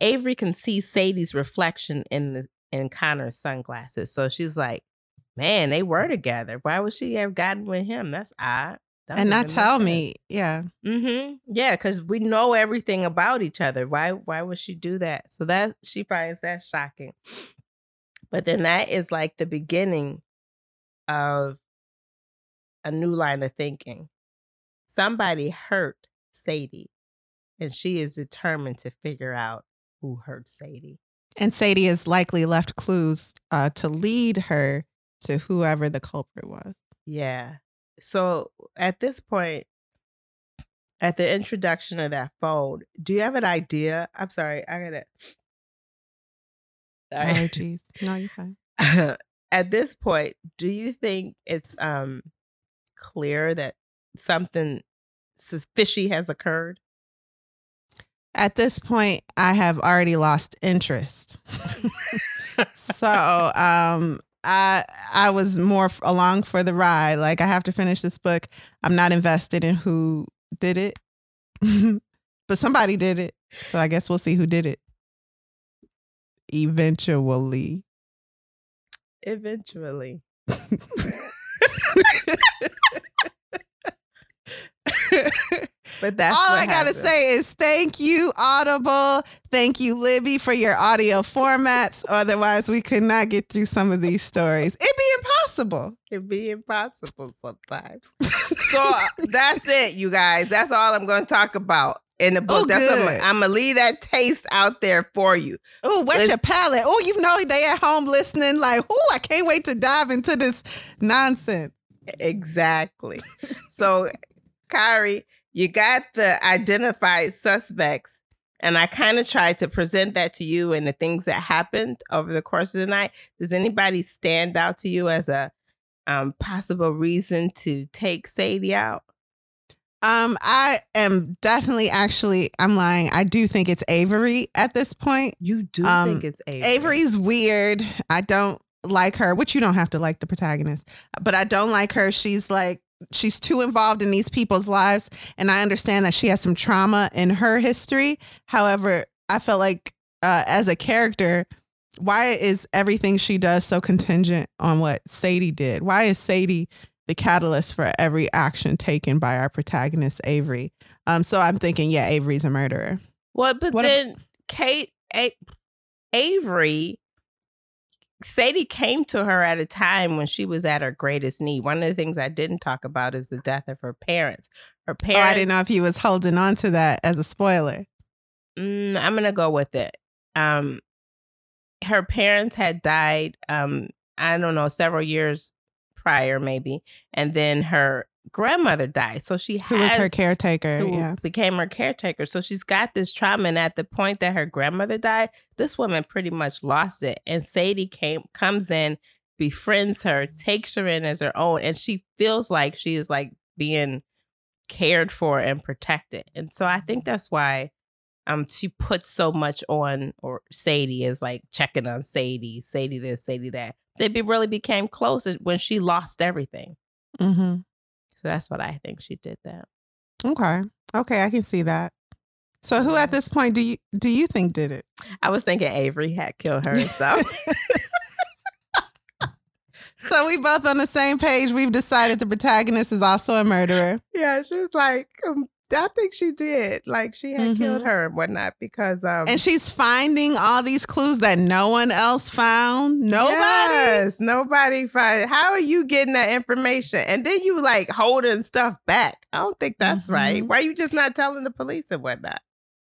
Avery can see Sadie's reflection in the in Connor's sunglasses. So she's like, Man, they were together. Why would she have gotten with him? That's odd. That and not tell me, yeah. Mm-hmm. Yeah, because we know everything about each other. Why why would she do that? So that she finds that shocking. But then that is like the beginning of a new line of thinking. Somebody hurt Sadie, and she is determined to figure out who hurt Sadie. And Sadie has likely left clues uh, to lead her to whoever the culprit was. Yeah so at this point, at the introduction of that phone, do you have an idea? I'm sorry, I gotta. Sorry. Oh, <laughs> geez. No, you're fine. at this point, do you think it's um clear that something fishy has occurred? At this point, I have already lost interest. <laughs> <laughs> so, um, I I was more along for the ride. Like I have to finish this book. I'm not invested in who did it, <laughs> but somebody did it. So I guess we'll see who did it. Eventually. Eventually. <laughs> But that's All I gotta say is thank you, Audible. Thank you, Libby, for your audio formats. Otherwise, we could not get through some of these stories. It'd be impossible. It'd be impossible sometimes. <laughs> so uh, that's it, you guys. That's all I'm going to talk about in the book. Oh, that's what I'm, good. I'm gonna leave that taste out there for you. Oh, wet your palate. Oh, you know they at home listening, like, oh, I can't wait to dive into this nonsense. Exactly. so, Kyrie, you got the identified suspects, and I kind of tried to present that to you and the things that happened over the course of the night. Does anybody stand out to you as a um, possible reason to take Sadie out? Um, I am definitely actually I'm lying. I do think it's Avery at this point. You do Um, think it's Avery. Avery's weird. I don't like her, which you don't have to like the protagonist, but I don't like her. She's like, she's too involved in these people's lives. And I understand that she has some trauma in her history. However, I felt like uh, as a character, why is everything she does so contingent on what Sadie did? Why is Sadie the catalyst for every action taken by our protagonist, Avery? Um, so I'm thinking, yeah, Avery's a murderer. What? But What ab- then Kate A- Avery, Sadie came to her at a time when she was at her greatest need. One of the things I didn't talk about is the death of her parents. Her parents. Oh. I didn't know if he was holding on to that as a spoiler. Mm, I'm gonna go with it. Um, her parents had died. Um, I don't know, several years prior, maybe, and then her grandmother died. So she Who was her caretaker? who Yeah. became her caretaker. So she's got this trauma, and at the point that her grandmother died, this woman pretty much lost it. And Sadie came, comes in, befriends her, takes her in as her own, and she feels like she is like being cared for and protected. And so I think that's why um she puts so much on or Sadie is like checking on Sadie, Sadie this, Sadie that. They be, really became close when she lost everything. hmm So that's what I think she did that. Okay. Okay, I can see that. So who at this point do you do you think did it? I was thinking Avery had killed her herself. <laughs> So we both on the same page. We've decided the protagonist is also a murderer. yeah, she was like, um, I think she did. Like she had Mhm. killed her and whatnot because um And she's finding all these clues that no one else found. Nobody. Yes, nobody find how are you getting that information? And then you like holding stuff back. I don't think that's right. Mhm. Why you just not telling the police and whatnot?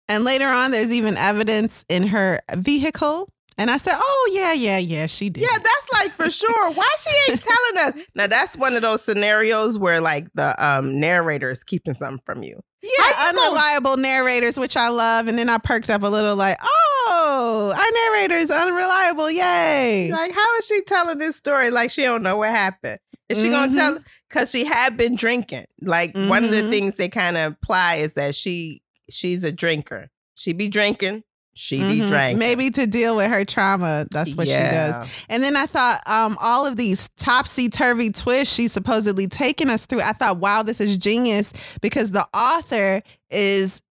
And later on, there's even evidence in her vehicle. And I said, "Oh yeah, yeah, yeah, she did." Yeah, that's like for sure. Why she ain't <laughs> telling us? Now that's one of those scenarios where like the um narrator is keeping something from you. Yeah, How you gonna- unreliable narrators, which I love. And then I perked up a little, like, "Oh, our narrator is unreliable! Yay!" Like, how is she telling this story like she don't know what happened? Is she gonna Mhm. tell? Because she had been drinking. Like one of the Mhm. things they kind of apply is that she she's a drinker. She be drinking. She be Mhm. drinking. Maybe to deal with her trauma. That's what she does. And then I thought, um, all of these topsy turvy twists she's supposedly taking us through. I thought, wow, this is genius because the author is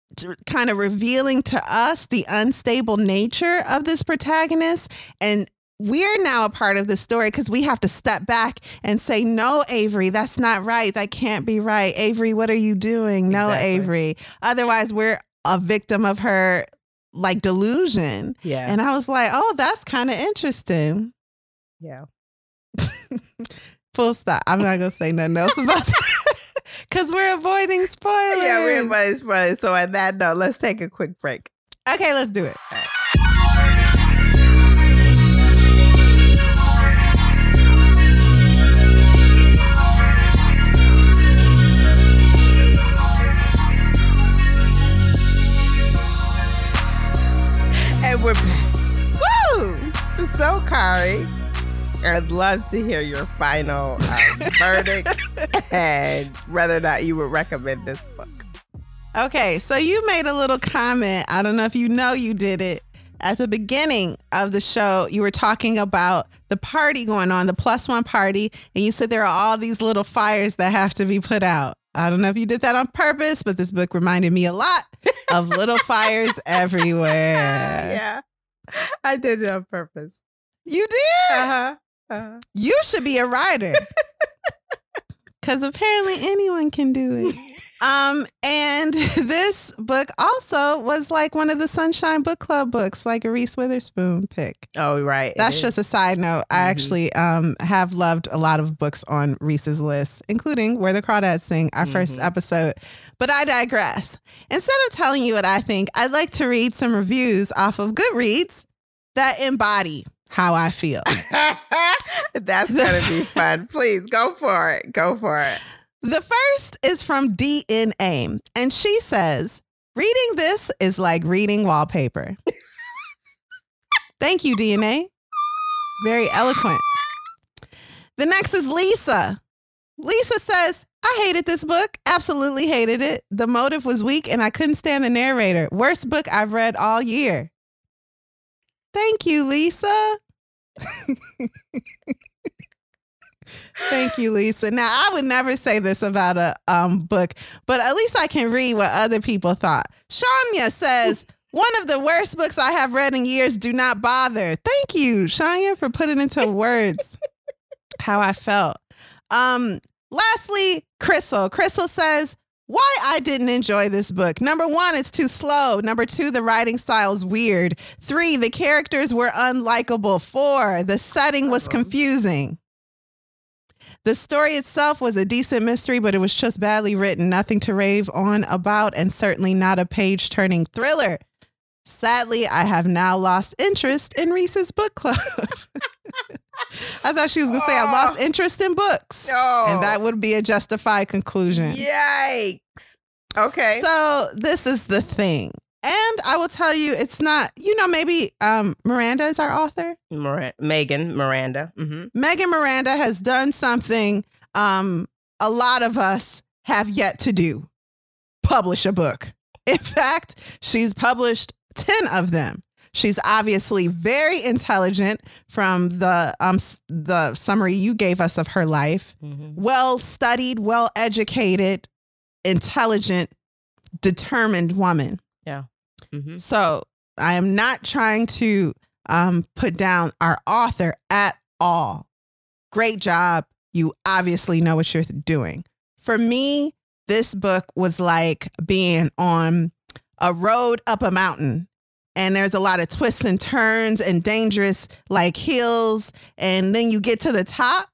kind of revealing to us the unstable nature of this protagonist. And we're now a part of the story because we have to step back and say, no, Avery, that's not right. That can't be right. Avery, what are you doing? No, Exactly. Avery. Otherwise, we're a victim of her like delusion. Yeah. And I was like, oh, that's kind of interesting. yeah. <laughs> Full stop. I'm not gonna say nothing else about that <laughs> because we're avoiding spoilers. Yeah, we're everybody's brother. So on that note, let's take a quick break. okay. Let's do it. And we're back. Woo! So, Kari, I'd love to hear your final um, <laughs> verdict and whether or not you would recommend this book. Okay, so you made a little comment. I don't know if you know you did it. At the beginning of the show, you were talking about the party going on, the plus one party, and you said there are all these little fires that have to be put out. I don't know if you did that on purpose, but this book reminded me a lot of little fires <laughs> everywhere. yeah. I did it on purpose. You did? Uh-huh. uh-huh. You should be a writer. <laughs> Cause apparently anyone can do it. <laughs> Um, and <laughs> this book also was like one of the Sunshine Book Club books, like a Reese Witherspoon pick. Oh, right. That's just a side note. I Mhm. actually um have loved a lot of books on Reese's list, including Where the Crawdads Sing, our first Mhm. episode. But I digress. Instead of telling you what I think, I'd like to read some reviews off of Goodreads that embody how I feel. <laughs> That's gonna be fun. <laughs> Please go for it. Go for it. The first is from DNA, and she says, Reading this is like reading wallpaper. Thank you, DNA. Very eloquent. The next is Lisa. Lisa says, I hated this book. Absolutely hated it. The motive was weak and I couldn't stand the narrator. Worst book I've read all year. Thank you, Lisa. <laughs> Thank you, Lisa. Now, I would never say this about a um, book, but at least I can read what other people thought. Shania says, one of the worst books I have read in years. Do not bother. Thank you, Shania, for putting into words <laughs> how I felt. Um, lastly, Crystal. Crystal says, why I didn't enjoy this book. Number one, it's too slow. Number two, the writing style is weird. Three, the characters were unlikable. Four, the setting was Uh-huh. confusing. The story itself was a decent mystery, but it was just badly written, nothing to rave on about, and certainly not a page turning thriller. Sadly, I have now lost interest in Reese's book club. <laughs> I thought she was going to say, I oh. lost Oh. interest in books. No. And that would be a justified conclusion. Yikes. Okay. So, this is the thing. And I will tell you, it's not, you know, maybe um, Miranda is our author. Mir- Megan Miranda. hmm Megan Miranda has done something um, a lot of us have yet to do publish a book. <laughs> In fact, she's published 10 of them. She's obviously very intelligent from the um the summary you gave us of her life. hmm Well studied, well educated, intelligent, determined woman. Hmm So I am not trying to um, put down our author at all. Great job. You obviously know what you're doing. For me, this book was like being on a road up a mountain. And there's a lot of twists and turns and dangerous like hills. And then you get to the top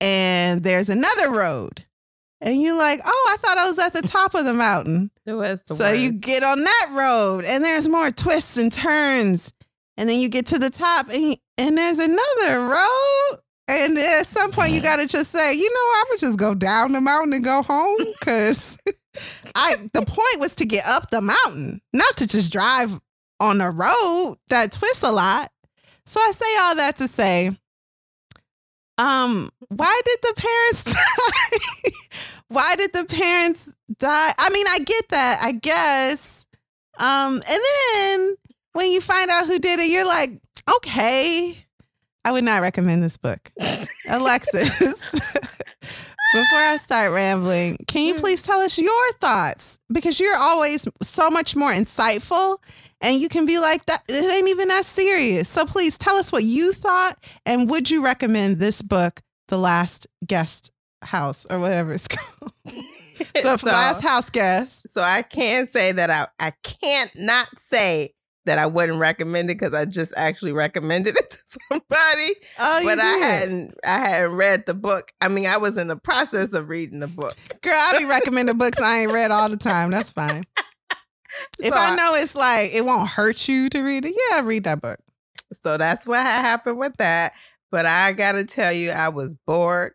and there's another road. And you're like, oh, I thought I was at the top of the mountain. It was So you get on that road and there's more twists and turns. And then you get to the top and, and there's another road. And at some point you got to just say, you know, I'm going to just go down the mountain and go home <laughs> cuz I the point was to get up the mountain, not to just drive on a road that twists a lot. So I say all that to say um why did the parents <laughs> die? why did the parents die? I mean, I get that, I guess. Um, and then when you find out who did it, you're like, okay. I would not recommend this book. <laughs> Alexis, <laughs> before I start rambling, can you please tell us your thoughts? Because you're always so much more insightful and you can be like that it ain't even that serious. So please tell us what you thought and would you recommend this book, The Last Guest House or whatever it's <laughs> called? <laughs> The so, Last House Guest. so I can say that I I can't not say that I wouldn't recommend it because I just actually recommended it <laughs> to somebody. Oh, you but I hadn't I hadn't read the book. I mean, I was in the process of reading the book. Girl, I be recommending books I ain't read all the time. That's fine. If So I I- know it's like it won't hurt you to read it, yeah, read that book. So that's what happened with that. But I gotta tell you, I was bored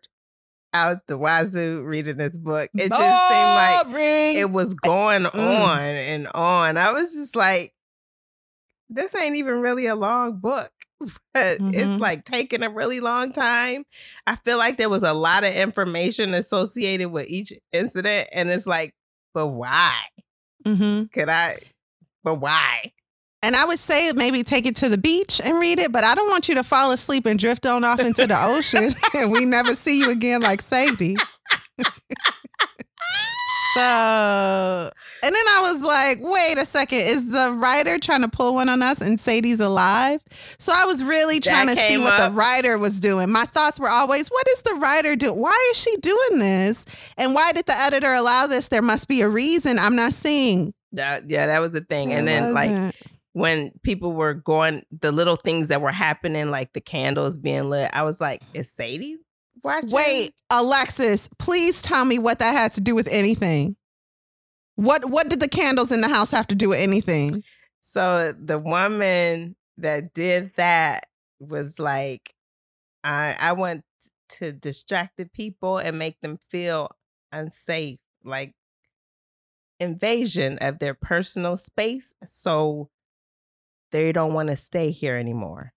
out the wazoo reading this book. It just seemed like it was going Mm. on and on. I was just like, this ain't even really a long book. <laughs> But Mhm. it's like taking a really long time. I feel like there was a lot of information associated with each incident. And it's like, but why? Hmm Could I? But why? And I would say maybe take it to the beach and read it, but I don't want you to fall asleep and drift on off into the ocean <laughs> and we never see you again like safety. <laughs> So, and then I was like, wait a second, is the writer trying to pull one on us and Sadie's alive? So I was really trying That to see what the writer was doing. My thoughts were always, what is the writer doing? Why is she doing this? And why did the editor allow this? There must be a reason I'm not seeing. That, yeah, that was the thing. and then like wasn't. when people were going, the little things that were happening, like the candles being lit, I was like, is Sadie watching? Wait, Alexis, please tell me what that had to do with anything. What what did the candles in the house have to do with anything? So the woman that did that was like, I I want to distract the people and make them feel unsafe, like invasion of their personal space. So they don't want to stay here anymore.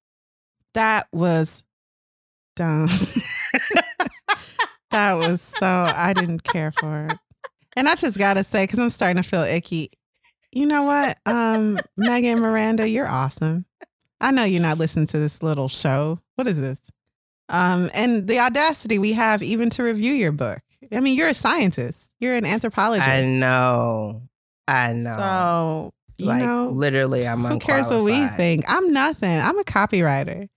That was dumb. <laughs> <laughs> that was so I didn't care for it. And I just gotta say, because I'm starting to feel icky. You know what? Um, Megan Miranda, you're awesome. I know you're not listening to this little show. What is this? Um, and the audacity we have even to review your book. I mean, you're a scientist. You're an anthropologist. I know. I know. So you like know, literally I'm who cares what we think? I'm nothing. I'm a copywriter.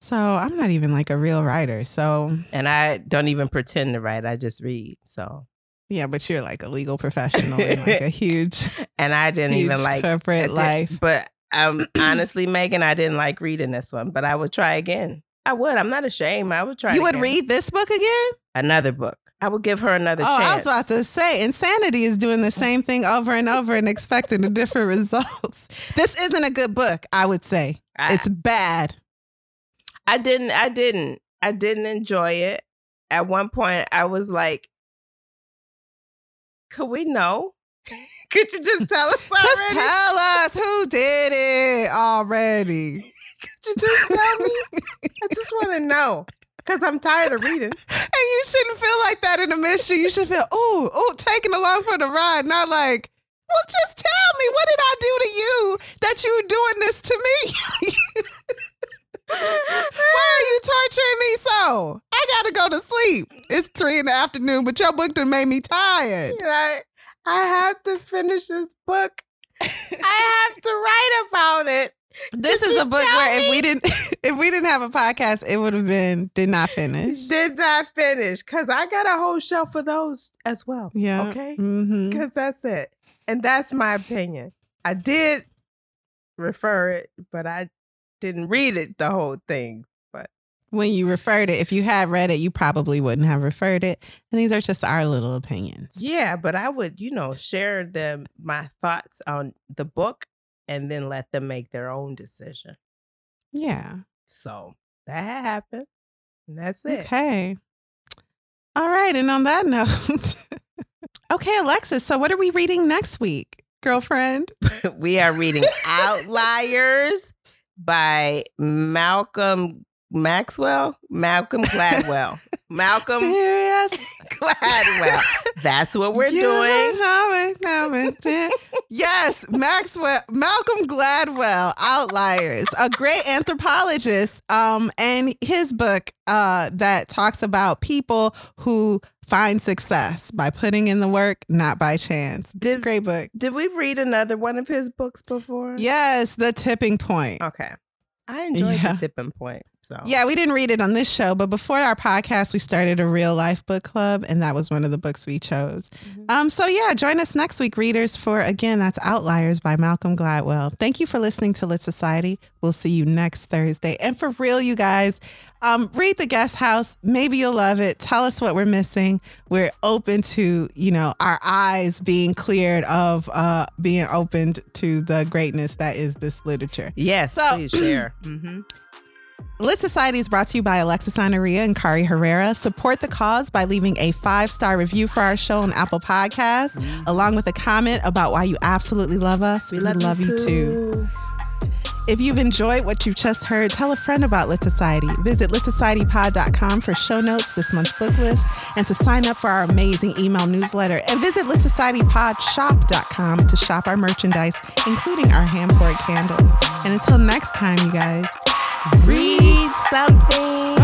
So I'm not even like a real writer. So And I don't even pretend to write. I just read. So yeah, but you're like a legal <laughs> professional in like a huge, and I didn't even like corporate life. But um <clears throat> honestly, Megan, I didn't like reading this one, but I would try again. I would. I'm not ashamed. I would try. You it would again. read this book again? another book. I would give her another Oh, chance. I was about to say, insanity is doing the same thing over and over and expecting a different <laughs> results. This isn't a good book, I would say. I, It's bad. I didn't. I didn't. I didn't enjoy it. At one point, I was like, "Could we know? <laughs> Could you just tell us already? Just tell us who did it already. <laughs> Could you just tell me? I just want to know because I'm tired of reading. <laughs> And you shouldn't feel like that in a mystery. You should feel, oh, oh, taken along for the ride, not like, well, just tell me, what did I do to you that you were doing this to me? Why are you torturing me so? I gotta go to sleep. It's three in the afternoon, but your book done made me tired. I, I have to finish this book. I have to write about it. This Did is a book where if we didn't <laughs> if we didn't have a podcast, it would have been did not finish. Did not finish because I got a whole shelf of those as well. Yeah. Okay. Mm-hmm. Because that's it. And that's my opinion. I did refer it, but I didn't read it the whole thing. But when you referred it, if you had read it, you probably wouldn't have referred it. And these are just our little opinions. Yeah, but I would, you know, share them my thoughts on the book and then let them make their own decision. Yeah. So that happened. And that's it. Okay. All right. And on that <laughs> note, okay, Alexis. So, what are we reading next week, girlfriend? <laughs> we are reading Outliers by Malcolm Maxwell, Malcolm Gladwell. <laughs> Malcolm Serious? <laughs> Gladwell. That's what we're You doing. have it, have it. yes, Maxwell, Malcolm Gladwell, Outliers, a great anthropologist, um, and his book uh, that talks about people who find success by putting in the work, not by chance. It's a Did- great book. Did we read another one of his books before? Yes, The Tipping Point. Okay. I enjoyed Yeah. the tipping point. So Yeah, we didn't read it on this show, but before our podcast, we started a real life book club, and that was one of the books we chose. Mhm. Um, so yeah, join us next week, readers, for again, that's Outliers by Malcolm Gladwell. Thank you for listening to Lit Society. We'll see you next Thursday. And for real, you guys, um, read the guest house. Maybe you'll love it. Tell us what we're missing. We're open to, you know, our eyes being cleared of uh being opened to the greatness that is this literature. yes, So- please share. hmm Lit Society is brought to you by Alexis Anaria and Kari Herrera. Support the cause by leaving a five star review for our show on Apple Podcasts, mm-hmm. along with a comment about why you absolutely love us. We love, you, too. If you've enjoyed what you've just heard, tell a friend about Lit Society. Visit litsocietypod.com for show notes, this month's book list, and to sign up for our amazing email newsletter. And visit litsocietypodshop.com to shop our merchandise, including our hand poured candles. And until next time, you guys, Read something.